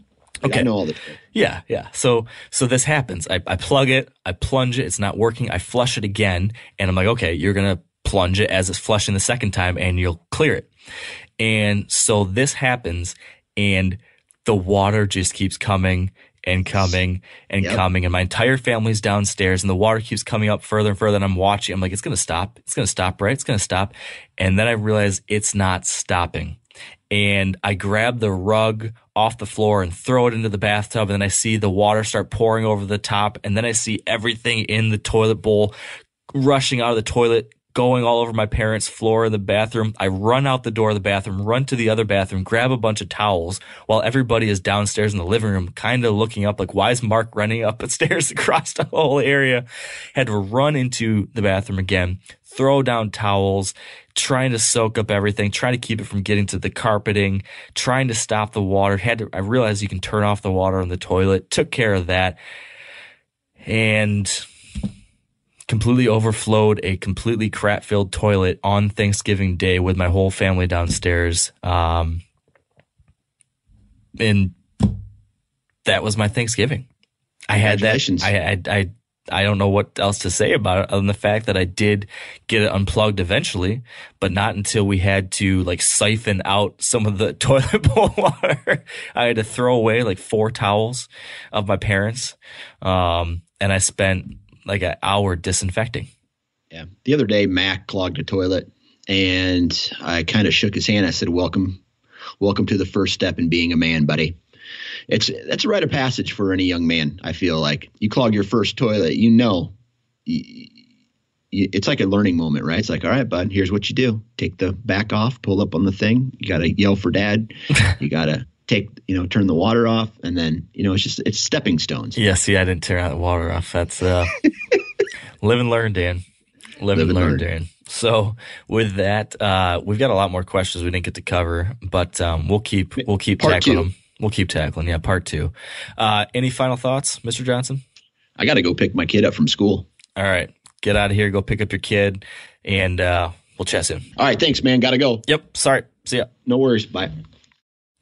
Okay. I know all the time. Yeah, yeah. So so this happens. I, I plug it, I plunge it, it's not working. I flush it again, and I'm like, okay, you're gonna plunge it as it's flushing the second time, and you'll clear it. And so this happens, and the water just keeps coming and coming and yep. coming. And my entire family's downstairs and the water keeps coming up further and further. And I'm watching. I'm like, it's going to stop. It's going to stop, right? It's going to stop. And then I realize it's not stopping. And I grab the rug off the floor and throw it into the bathtub. And then I see the water start pouring over the top. And then I see everything in the toilet bowl rushing out of the toilet, going all over my parents' floor in the bathroom. I run out the door of the bathroom, run to the other bathroom, grab a bunch of towels while everybody is downstairs in the living room, kind of looking up like, why is Mark running up the [laughs] stairs across the whole area? Had to run into the bathroom again, throw down towels, trying to soak up everything, trying to keep it from getting to the carpeting, trying to stop the water. Had to, I realized you can turn off the water on the toilet, took care of that. And completely overflowed a completely crap filled toilet on Thanksgiving Day with my whole family downstairs. Um, and that was my Thanksgiving. I had that. I, I, I, I don't know what else to say about it other than the fact that I did get it unplugged eventually, but not until we had to like siphon out some of the [laughs] toilet bowl water. I had to throw away like four towels of my parents. Um, and I spent like an hour disinfecting. Yeah. The other day, Mac clogged a toilet, and I kind of shook his hand. I said, "Welcome, welcome to the first step in being a man, buddy." It's that's a rite of passage for any young man. I feel like you clog your first toilet, you know, you, you, it's like a learning moment, right? It's like, all right, bud, here's what you do: take the back off, pull up on the thing. You gotta yell for dad. [laughs] you gotta take you know turn the water off and then you know it's just it's stepping stones. Yeah see i didn't turn out the water off. That's uh [laughs] live and learn dan. Live, live and, learn, learn, dan. So with that uh we've got a lot more questions we didn't get to cover but um we'll keep we'll keep part tackling two. them. We'll keep tackling yeah part two. Uh any final thoughts mr johnson? I gotta go pick my kid up from school. All right. Get out of here. Go pick up your kid and uh we'll chat soon. All right thanks man. Gotta go. Yep. Sorry. See ya. No worries. Bye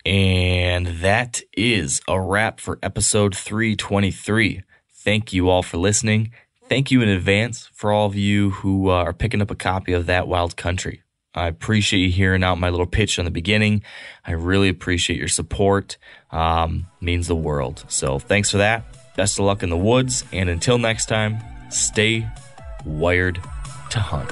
and that is a wrap for episode 323. Thank you all for listening. Thank you in advance for all of you who uh, are picking up a copy of That Wild Country. I appreciate you hearing out my little pitch on the beginning. I really appreciate your support. Um, means the world. So thanks for that. Best of luck in the woods. And until next time, stay wired to hunt.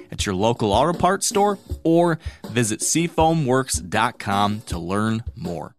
at your local auto parts store or visit seafoamworks.com to learn more.